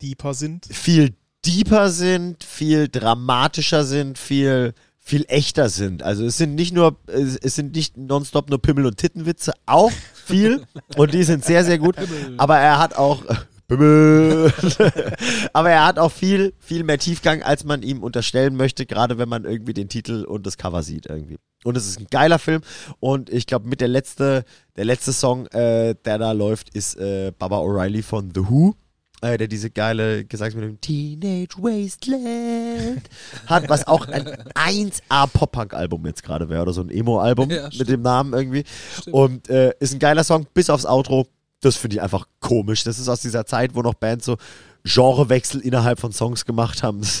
Deeper sind. viel deeper sind, viel dramatischer sind, viel viel echter sind. Also es sind nicht nur es es sind nicht nonstop nur Pimmel und Tittenwitze, auch viel und die sind sehr sehr gut, aber er hat auch. aber er hat auch viel viel mehr Tiefgang, als man ihm unterstellen möchte, gerade wenn man irgendwie den Titel und das Cover sieht irgendwie. Und es ist ein geiler Film und ich glaube mit der letzte der letzte Song, äh, der da läuft, ist äh, Baba O'Reilly von The Who äh, der diese geile Gesangs mit dem Teenage Wasteland hat, was auch ein 1A Pop-Punk-Album jetzt gerade wäre oder so ein Emo-Album Ja, mit dem Namen irgendwie. Stimmt. Und äh, ist ein geiler Song, bis aufs Outro. Das finde ich einfach komisch. Das ist aus dieser Zeit, wo noch Bands so Genrewechsel innerhalb von Songs gemacht haben. Das,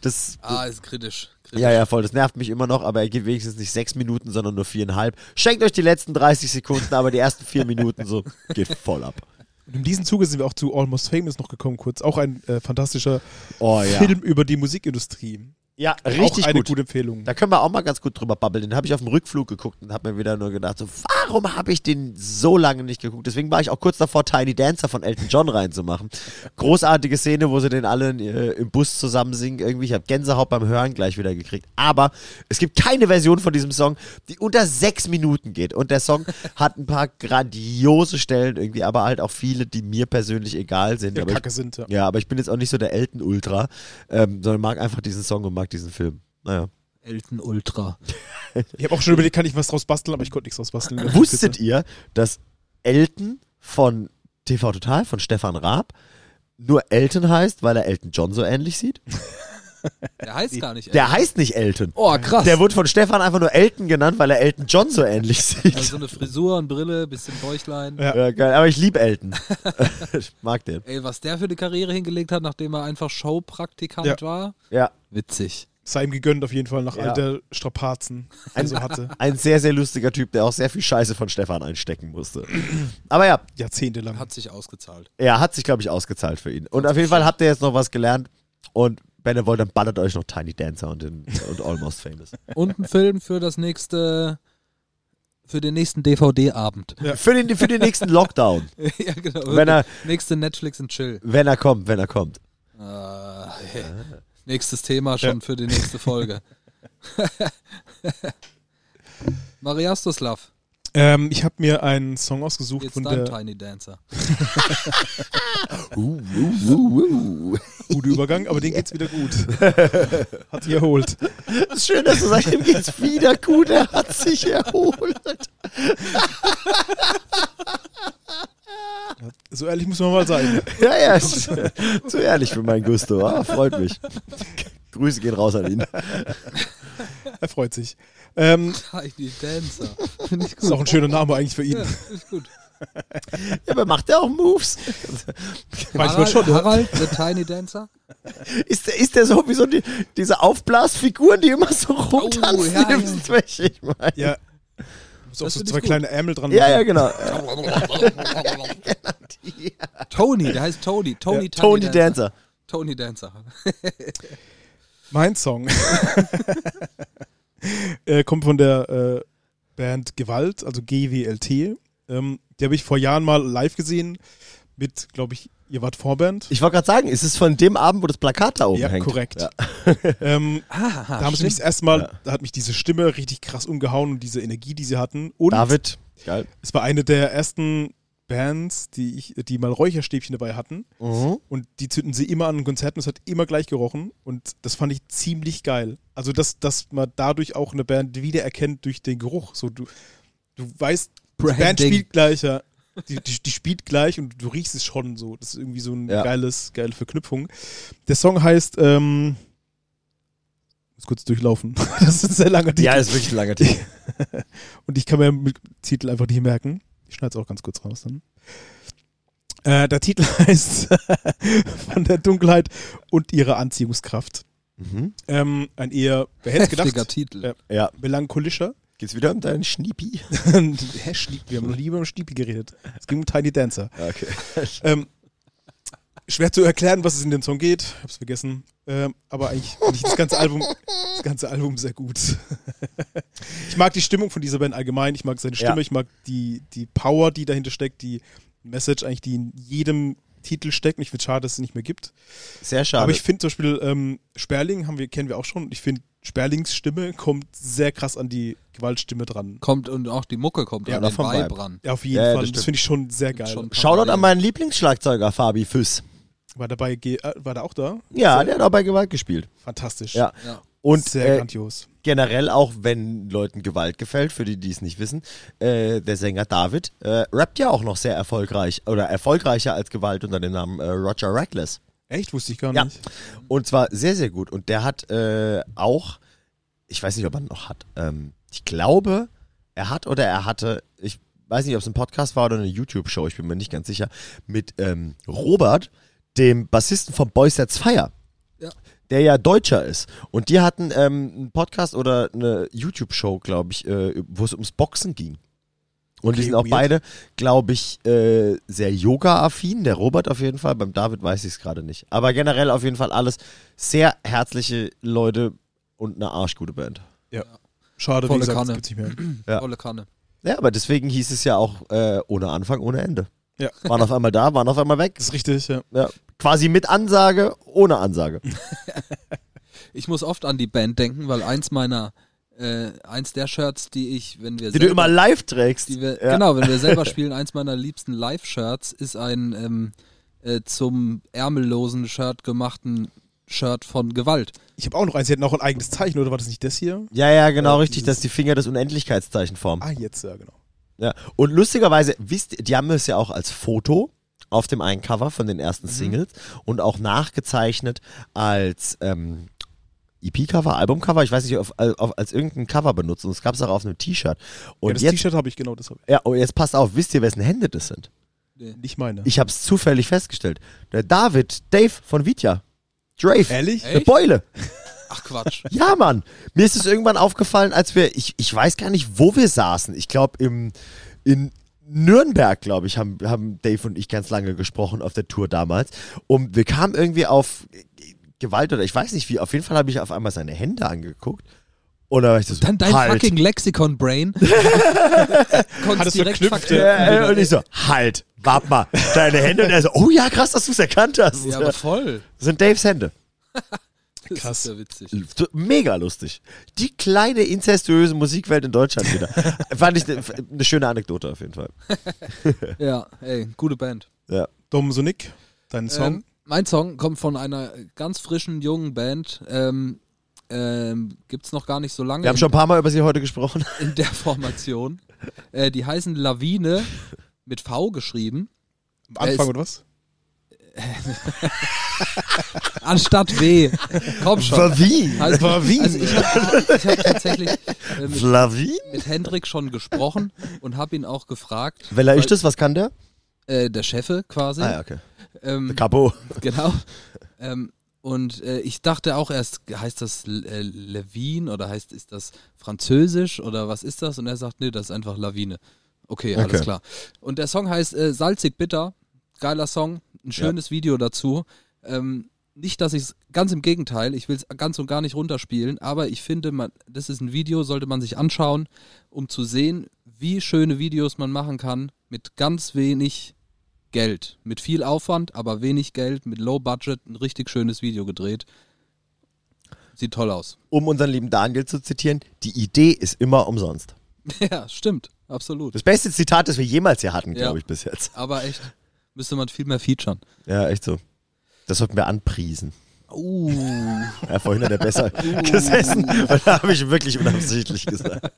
das Ah, ist kritisch. kritisch. ja, ja, voll. Das nervt mich immer noch, aber er geht wenigstens nicht sechs Minuten, sondern nur viereinhalb. Schenkt euch die letzten 30 Sekunden, aber die ersten vier Minuten so geht voll ab. Und in diesem Zuge sind wir auch zu Almost Famous noch gekommen, kurz. Auch ein äh, fantastischer Oh ja. Film über die Musikindustrie. Ja, auch richtig eine gut. gute Empfehlung. Da können wir auch mal ganz gut drüber babbeln. Den habe ich auf dem Rückflug geguckt und habe mir wieder nur gedacht, so, warum habe ich den so lange nicht geguckt? Deswegen war ich auch kurz davor, Tiny Dancer von Elton John reinzumachen. Großartige Szene, wo sie den alle äh, im Bus zusammen singen. Irgendwie, ich habe Gänsehaut beim Hören gleich wieder gekriegt. Aber es gibt keine Version von diesem Song, die unter sechs Minuten geht. Und der Song hat ein paar grandiose Stellen irgendwie, aber halt auch viele, die mir persönlich egal sind. Ja, aber ich, Kacke sind, ja. ja, aber ich bin jetzt auch nicht so der Elton-Ultra, ähm, sondern mag einfach diesen Song und mag diesen Film. Naja. Elton Ultra. Ich habe auch schon überlegt, kann ich was draus basteln, aber ich konnte nichts draus basteln. Wusstet ihr, dass Elton von TV Total, von Stefan Raab, nur Elton heißt, weil er Elton John so ähnlich sieht? Der heißt gar nicht Der Elton. heißt nicht Elton. Oh, krass. Der wurde von Stefan einfach nur Elton genannt, weil er Elton John so ähnlich sieht. also so eine Frisur und Brille, bisschen Bäuchlein. Ja. Ja, geil. Aber ich liebe Elton. ich mag den. Ey, was der für eine Karriere hingelegt hat, nachdem er einfach Showpraktikant Ja. war. Ja. Witzig. Sei ihm gegönnt auf jeden Fall nach Ja. all der Strapazen, die er so hatte. Ein sehr, sehr lustiger Typ, der auch sehr viel Scheiße von Stefan einstecken musste. Aber ja, Jahrzehntelang. Hat sich ausgezahlt. er hat sich, glaube ich, ausgezahlt für ihn. Und auf jeden Fall habt ihr jetzt noch was gelernt. Und wenn ihr wollt, dann ballert euch noch Tiny Dancer und, den, und Almost Famous. Und ein Film für das nächste, für den nächsten DVD-Abend. Für den, für den nächsten Lockdown. ja, genau. Wenn er- nächste Netflix und Chill. Wenn er kommt, wenn er kommt. Ah, hey. Nächstes Thema schon für die nächste Folge. Mariastoslav, Ähm, ich habe mir einen Song ausgesucht jetzt von der Tiny Dancer. Uh, uh, uh, uh. gute Übergang, aber den geht's wieder gut. Hat sich erholt. Schön, dass du sagst, ihm geht's wieder gut, er hat sich erholt. So ehrlich muss man mal sein. Ja, ja, ist zu ehrlich für meinen Gusto. Ah, freut mich. Grüße gehen raus an ihn. Er freut sich. Ähm, Tiny Dancer. Finde ich ist auch ein schöner Name eigentlich für ihn. Ja, ich gut. Ja, aber macht er auch Moves? Manchmal Harald, schon, ja. Harald, the Tiny Dancer. Ist, der- ist der so wie so die, diese Aufblasfiguren, die immer so rumtanzen? ja, Ihr ja. wisst, welche ich meine. Ja. Du musst auch so zwei gut. kleine Ärmel dran Ja, ja, machen. genau. Tony, der heißt Tony. Tony, Ja, Tony Dancer. Tony Dancer. Mein Song äh, kommt von der äh, Band Gewalt, also GWLT. Ähm, die habe ich vor Jahren mal live gesehen mit, glaube ich, ihr wart Vorband. Ich wollte gerade sagen, ist es von dem Abend, wo das Plakat da oben ja, hängt? korrekt. Ja. Ähm, Ah, da haben sie mich das erste Mal, da hat mich diese Stimme richtig krass umgehauen und diese Energie, die sie hatten. Und David. Geil. es war eine der ersten Bands, die ich, die mal Räucherstäbchen dabei hatten. Mhm. Und die zünden sie immer an Konzerten. Es hat immer gleich gerochen. Und das fand ich ziemlich geil. Also, dass, dass man dadurch auch eine Band wiedererkennt durch den Geruch. So, du, du weißt, die Band Branding. spielt gleich, ja. Die, die, die spielt gleich und du riechst es schon so. Das ist irgendwie so eine Ja. geiles, geile Verknüpfung. Der Song heißt, ähm, muss kurz durchlaufen. das ist ein sehr langer Titel. Ja, ist wirklich ein langer Titel. Und ich kann mir den Titel einfach nicht merken. Ich schneide es auch ganz kurz raus dann. Äh, der Titel heißt Von der Dunkelheit und ihrer Anziehungskraft. Mhm. Ähm, ein eher, wer hätte gedacht, Titel. Ja. Ja. melancholischer. Geht's wieder um deinen Schniepi? Hä, Schniep, wir haben noch nie über den Schniepi geredet. Es ging um Tiny Dancer. Okay. Ähm, schwer zu erklären, was es in dem Song geht. Hab's vergessen. Ähm, aber eigentlich finde ich das ganze Album, das ganze Album sehr gut. ich mag die Stimmung von dieser Band allgemein. Ich mag seine Stimme. Ja. Ich mag die, die Power, die dahinter steckt. Die Message eigentlich, die in jedem Titel steckt. Und ich finde schade, dass es nicht mehr gibt. Sehr schade. Aber ich finde zum Beispiel ähm, Sperling haben wir, kennen wir auch schon. Ich finde Sperlings Stimme kommt sehr krass an die Gewaltstimme dran. Kommt und auch die Mucke kommt Ja, an den vom Vibe ran. Ja, auf jeden Ja, Fall. das Das, finde ich schon sehr geil. Schon- Shoutout an meinen Lieblingsschlagzeuger Fabi Füss. War dabei, äh, war der auch da? Ja, Sehr der hat auch bei Gewalt gespielt. Fantastisch. Ja. Ja. Und sehr äh, grandios. generell auch, wenn Leuten Gewalt gefällt, für die, die es nicht wissen, äh, der Sänger David äh, rappt ja auch noch sehr erfolgreich oder erfolgreicher als Gewalt unter dem Namen äh, Roger Reckless. Echt? Wusste ich gar Ja. nicht. Und zwar sehr, sehr gut. Und der hat äh, auch, ich weiß nicht, ob er noch hat, ähm, ich glaube, er hat oder er hatte, ich weiß nicht, ob es ein Podcast war oder eine YouTube-Show, ich bin mir nicht ganz sicher, mit ähm, Robert, dem Bassisten von Boys That's Fire. Ja. Der ja Deutscher ist. Und die hatten ähm, einen Podcast oder eine YouTube-Show, glaube ich, äh, wo es ums Boxen ging. Und die Okay, sind auch weird. beide, glaube ich, äh, sehr Yoga-affin. Der Robert auf jeden Fall, beim David weiß ich es gerade nicht. Aber generell auf jeden Fall alles sehr herzliche Leute und eine arschgute Band. Schade, Volle wie gesagt, Kanne. das gibt's nicht mehr. Ja. Volle Kanne. Ja, aber deswegen hieß es ja auch äh, ohne Anfang, ohne Ende. Ja. Waren auf einmal da, waren auf einmal weg. Das ist richtig, ja. Ja. Quasi mit Ansage, ohne Ansage. Ich muss oft an die Band denken, weil eins meiner, äh, eins der Shirts, die ich, wenn wir Die du immer live trägst. die wir, Ja. genau, wenn wir selber spielen, eins meiner liebsten Live-Shirts ist ein ähm, äh, zum ärmellosen Shirt gemachten Shirt von Gewalt. Ich habe auch noch eins, die hatten auch ein eigenes Zeichen, oder war das nicht das hier? Ja, ja, genau, Ja, richtig, dieses- dass die Finger das Unendlichkeitszeichen formen. Ah, jetzt, ja, genau. Ja. Und lustigerweise, wisst ihr, die haben es ja auch als Foto auf dem einen Cover von den ersten Singles und auch nachgezeichnet als ähm, EP-Cover, Albumcover, ich weiß nicht, auf, auf, als irgendein Cover benutzt. Und es gab es auch auf einem T-Shirt. Und ja, das jetzt, T-Shirt habe ich, genau, das habe ja, und jetzt passt auf, wisst ihr, wessen Hände das sind? ich. Nicht meine. Ich habe es zufällig festgestellt. Der David, Dave von Vitya. Drave. Ehrlich? Der Beule. Ach Quatsch. Ja, Mann. Mir ist es irgendwann aufgefallen, als wir, ich, ich weiß gar nicht, wo wir saßen. Ich glaube, im in Nürnberg, glaube ich, haben, haben Dave und ich ganz lange gesprochen auf der Tour damals. Und wir kamen irgendwie auf Gewalt oder ich weiß nicht wie. Auf jeden Fall habe ich auf einmal seine Hände angeguckt. Und da war ich so, Dann dein halt. fucking Lexikon-Brain. Hat Konntest es direkt verknüpft. Ja, und ich so, halt, warte mal, deine Hände. Und er so, oh ja, krass, dass du es erkannt hast. Ja, aber voll. Das sind Daves Hände. Das Krass. ist ja witzig. Mega lustig. Die kleine inzestuöse Musikwelt in Deutschland wieder. Fand ich eine ne schöne Anekdote auf jeden Fall. Ja, ey, gute Band. Ja. Dom Sonic, dein Song. Ähm, mein Song kommt von einer ganz frischen, jungen Band. Ähm, ähm, gibt's noch gar nicht so lange Wir haben schon ein paar Mal über sie heute gesprochen. in der Formation. Äh, die heißen Lawine mit V geschrieben. Am Anfang ist- oder was? Anstatt W. Komm schon. wie? Also, War wie? Also ich habe hab tatsächlich äh, mit, mit Hendrik schon gesprochen und habe ihn auch gefragt. Wer ist das? Was kann der? Äh, der Chefe quasi. Ah ja, okay. ähm, Capo. Genau. Ähm, Und äh, ich dachte auch erst, heißt das äh, Levine oder heißt ist das Französisch oder was ist das? Und er sagt, nee, das ist einfach Lawine. Okay, alles Okay. klar. Und der Song heißt äh, Salzig Bitter. Geiler Song, ein schönes Video dazu. Ähm, nicht, dass ich es, ganz im Gegenteil, ich will es ganz und gar nicht runterspielen, aber ich finde, man, das ist ein Video, sollte man sich anschauen, um zu sehen, wie schöne Videos man machen kann mit ganz wenig Geld. Mit viel Aufwand, aber wenig Geld, mit Low Budget, ein richtig schönes Video gedreht. Sieht toll aus. Um unseren lieben Daniel zu zitieren, die Idee ist immer umsonst. ja, stimmt, absolut. Das beste Zitat, das wir jemals hier hatten, Ja. glaube ich, bis jetzt. Aber echt, müsste man viel mehr featuren. Ja, echt so. Das sollten wir anpriesen. Uh, Ja, vorhin hat er besser gesessen und da habe ich wirklich unabsichtlich gesagt.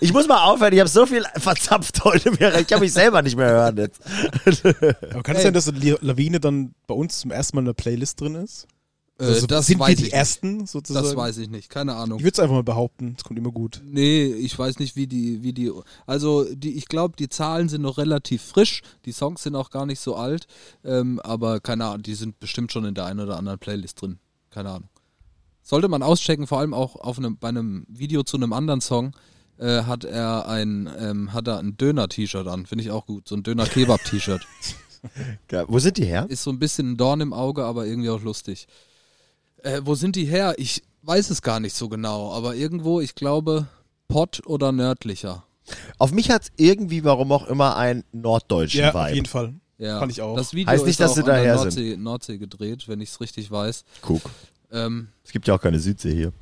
Ich muss mal aufhören, ich habe so viel verzapft heute mehr. Ich kann mich selber nicht mehr hören jetzt. Aber kann es Ey. sein, dass die Lawine dann bei uns zum ersten Mal in der Playlist drin ist? Äh, Also das sind weiß wir ich die Ersten sozusagen? Nicht. Das weiß ich nicht, keine Ahnung. Ich würde es einfach mal behaupten, es kommt immer gut. Nee, ich weiß nicht, wie die, wie die, also die, ich glaube, die Zahlen sind noch relativ frisch, die Songs sind auch gar nicht so alt, ähm, aber keine Ahnung, die sind bestimmt schon in der einen oder anderen Playlist drin, keine Ahnung. Sollte man auschecken, vor allem auch auf einem, bei einem Video zu einem anderen Song, äh, hat er ein, ähm, hat er ein Döner-T-Shirt an, finde ich auch gut, so ein Döner-Kebab-T-Shirt. Wo sind die her? Ist so ein bisschen ein Dorn im Auge, aber irgendwie auch lustig. Äh, wo sind die her? Ich weiß es gar nicht so genau, aber irgendwo, ich glaube, Pott oder nördlicher. Auf mich hat es irgendwie, warum auch immer, einen norddeutschen Ja, auf Vibe. jeden Fall. Ja, Fand ich auch. Das Video Heißt nicht, ist dass auch sie an der daher Nordsee, Nordsee gedreht, wenn ich es richtig weiß. Guck. Ähm, Es gibt ja auch keine Südsee hier.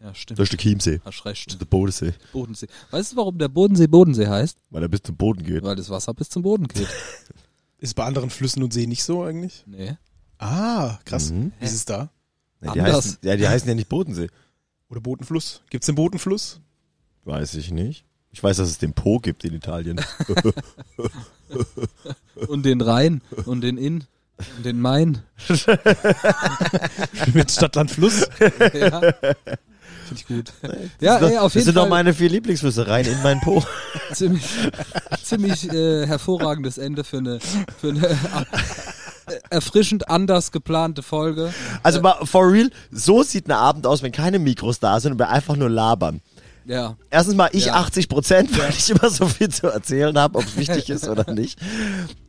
ja, stimmt. Da ist der Chiemsee. Hast recht. Der Bodensee. Bodensee. Weißt du, warum der Bodensee Bodensee heißt? Weil er bis zum Boden geht. Weil das Wasser bis zum Boden geht. Ist bei anderen Flüssen und Seen nicht so eigentlich? Nee. Ah, krass. Mhm. Wie ist es da? Ja, die, heißen, ja, die heißen ja nicht Bodensee. Oder Botenfluss? Gibt es den Botenfluss? Weiß ich nicht. Ich weiß, dass es den Po gibt in Italien. Und den Rhein und den Inn und den Main. Mit Stadtland Fluss? ja. Finde ich gut. Ja, das ey, auf das jeden sind doch Fall meine vier Lieblingsflüsse rein in meinen Po. ziemlich, ziemlich äh, hervorragendes Ende für eine, für eine erfrischend anders geplante Folge. Also mal for real, so sieht ein Abend aus, wenn keine Mikros da sind und wir einfach nur labern. Ja, Erstens mal ich Ja. 80 Prozent, weil ich immer so viel zu erzählen habe, ob es wichtig ist oder nicht.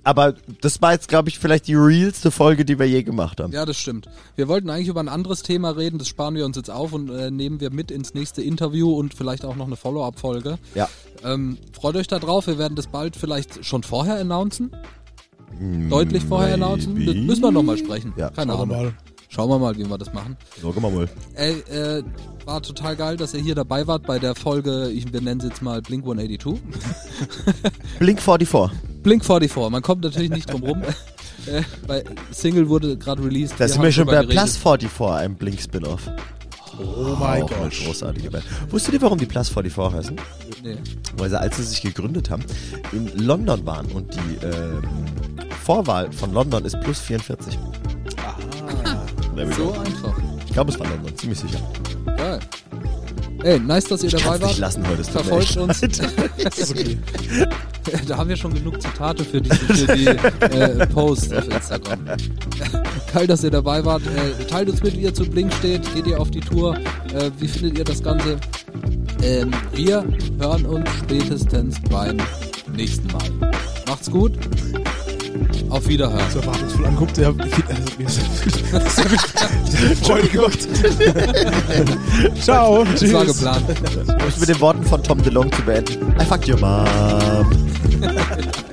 Aber das war jetzt, glaube ich, vielleicht die realste Folge, die wir je gemacht haben. ja, das stimmt. Wir wollten eigentlich über ein anderes Thema reden, das sparen wir uns jetzt auf und äh, nehmen wir mit ins nächste Interview und vielleicht auch noch eine Follow-up-Folge. Ja. Ähm, freut euch da drauf, wir werden das bald vielleicht schon vorher announcen. Deutlich vorher announcen. Müssen wir nochmal sprechen. Ja, Keine Schauen wir Ahnung. mal. Schauen wir mal, wie wir das machen. So, guck mal mal. Ey, äh, war total geil, dass ihr hier dabei wart bei der Folge, ich, wir nennen sie jetzt mal Blink 182. Blink 44. Blink 44, man kommt natürlich nicht drum rum. äh, bei Single wurde gerade released. Da sind wir schon bei Plus geredet. 44, einem Blink-Spin-Off. Oh mein Auch eine Gott. großartige Band. Wusstet ihr, warum die Plus 44 heißen? Nee. Weil sie, als sie sich gegründet haben, in London waren und die ähm, Vorwahl von London ist plus 44. There we So einfach. Ich glaube, es war London, ziemlich sicher. Geil. Ey, nice, dass ihr Ich dabei wart. lassen heute. Verfolgt uns. okay. da haben wir schon genug Zitate für die, für die äh, Posts auf Instagram. Geil, dass ihr dabei wart. Äh, teilt uns mit, wie ihr zu Blink steht. Geht ihr auf die Tour? Äh, wie findet ihr das Ganze? Ähm, wir hören uns spätestens beim nächsten Mal. Macht's gut. Auf Wiederhören. So erwartungsvoll anguckt. Habe ich voll geguckt. Ciao. Das war Tschüss. geplant. Um es mit den Worten von Tom DeLong zu beenden. I fucked your mom.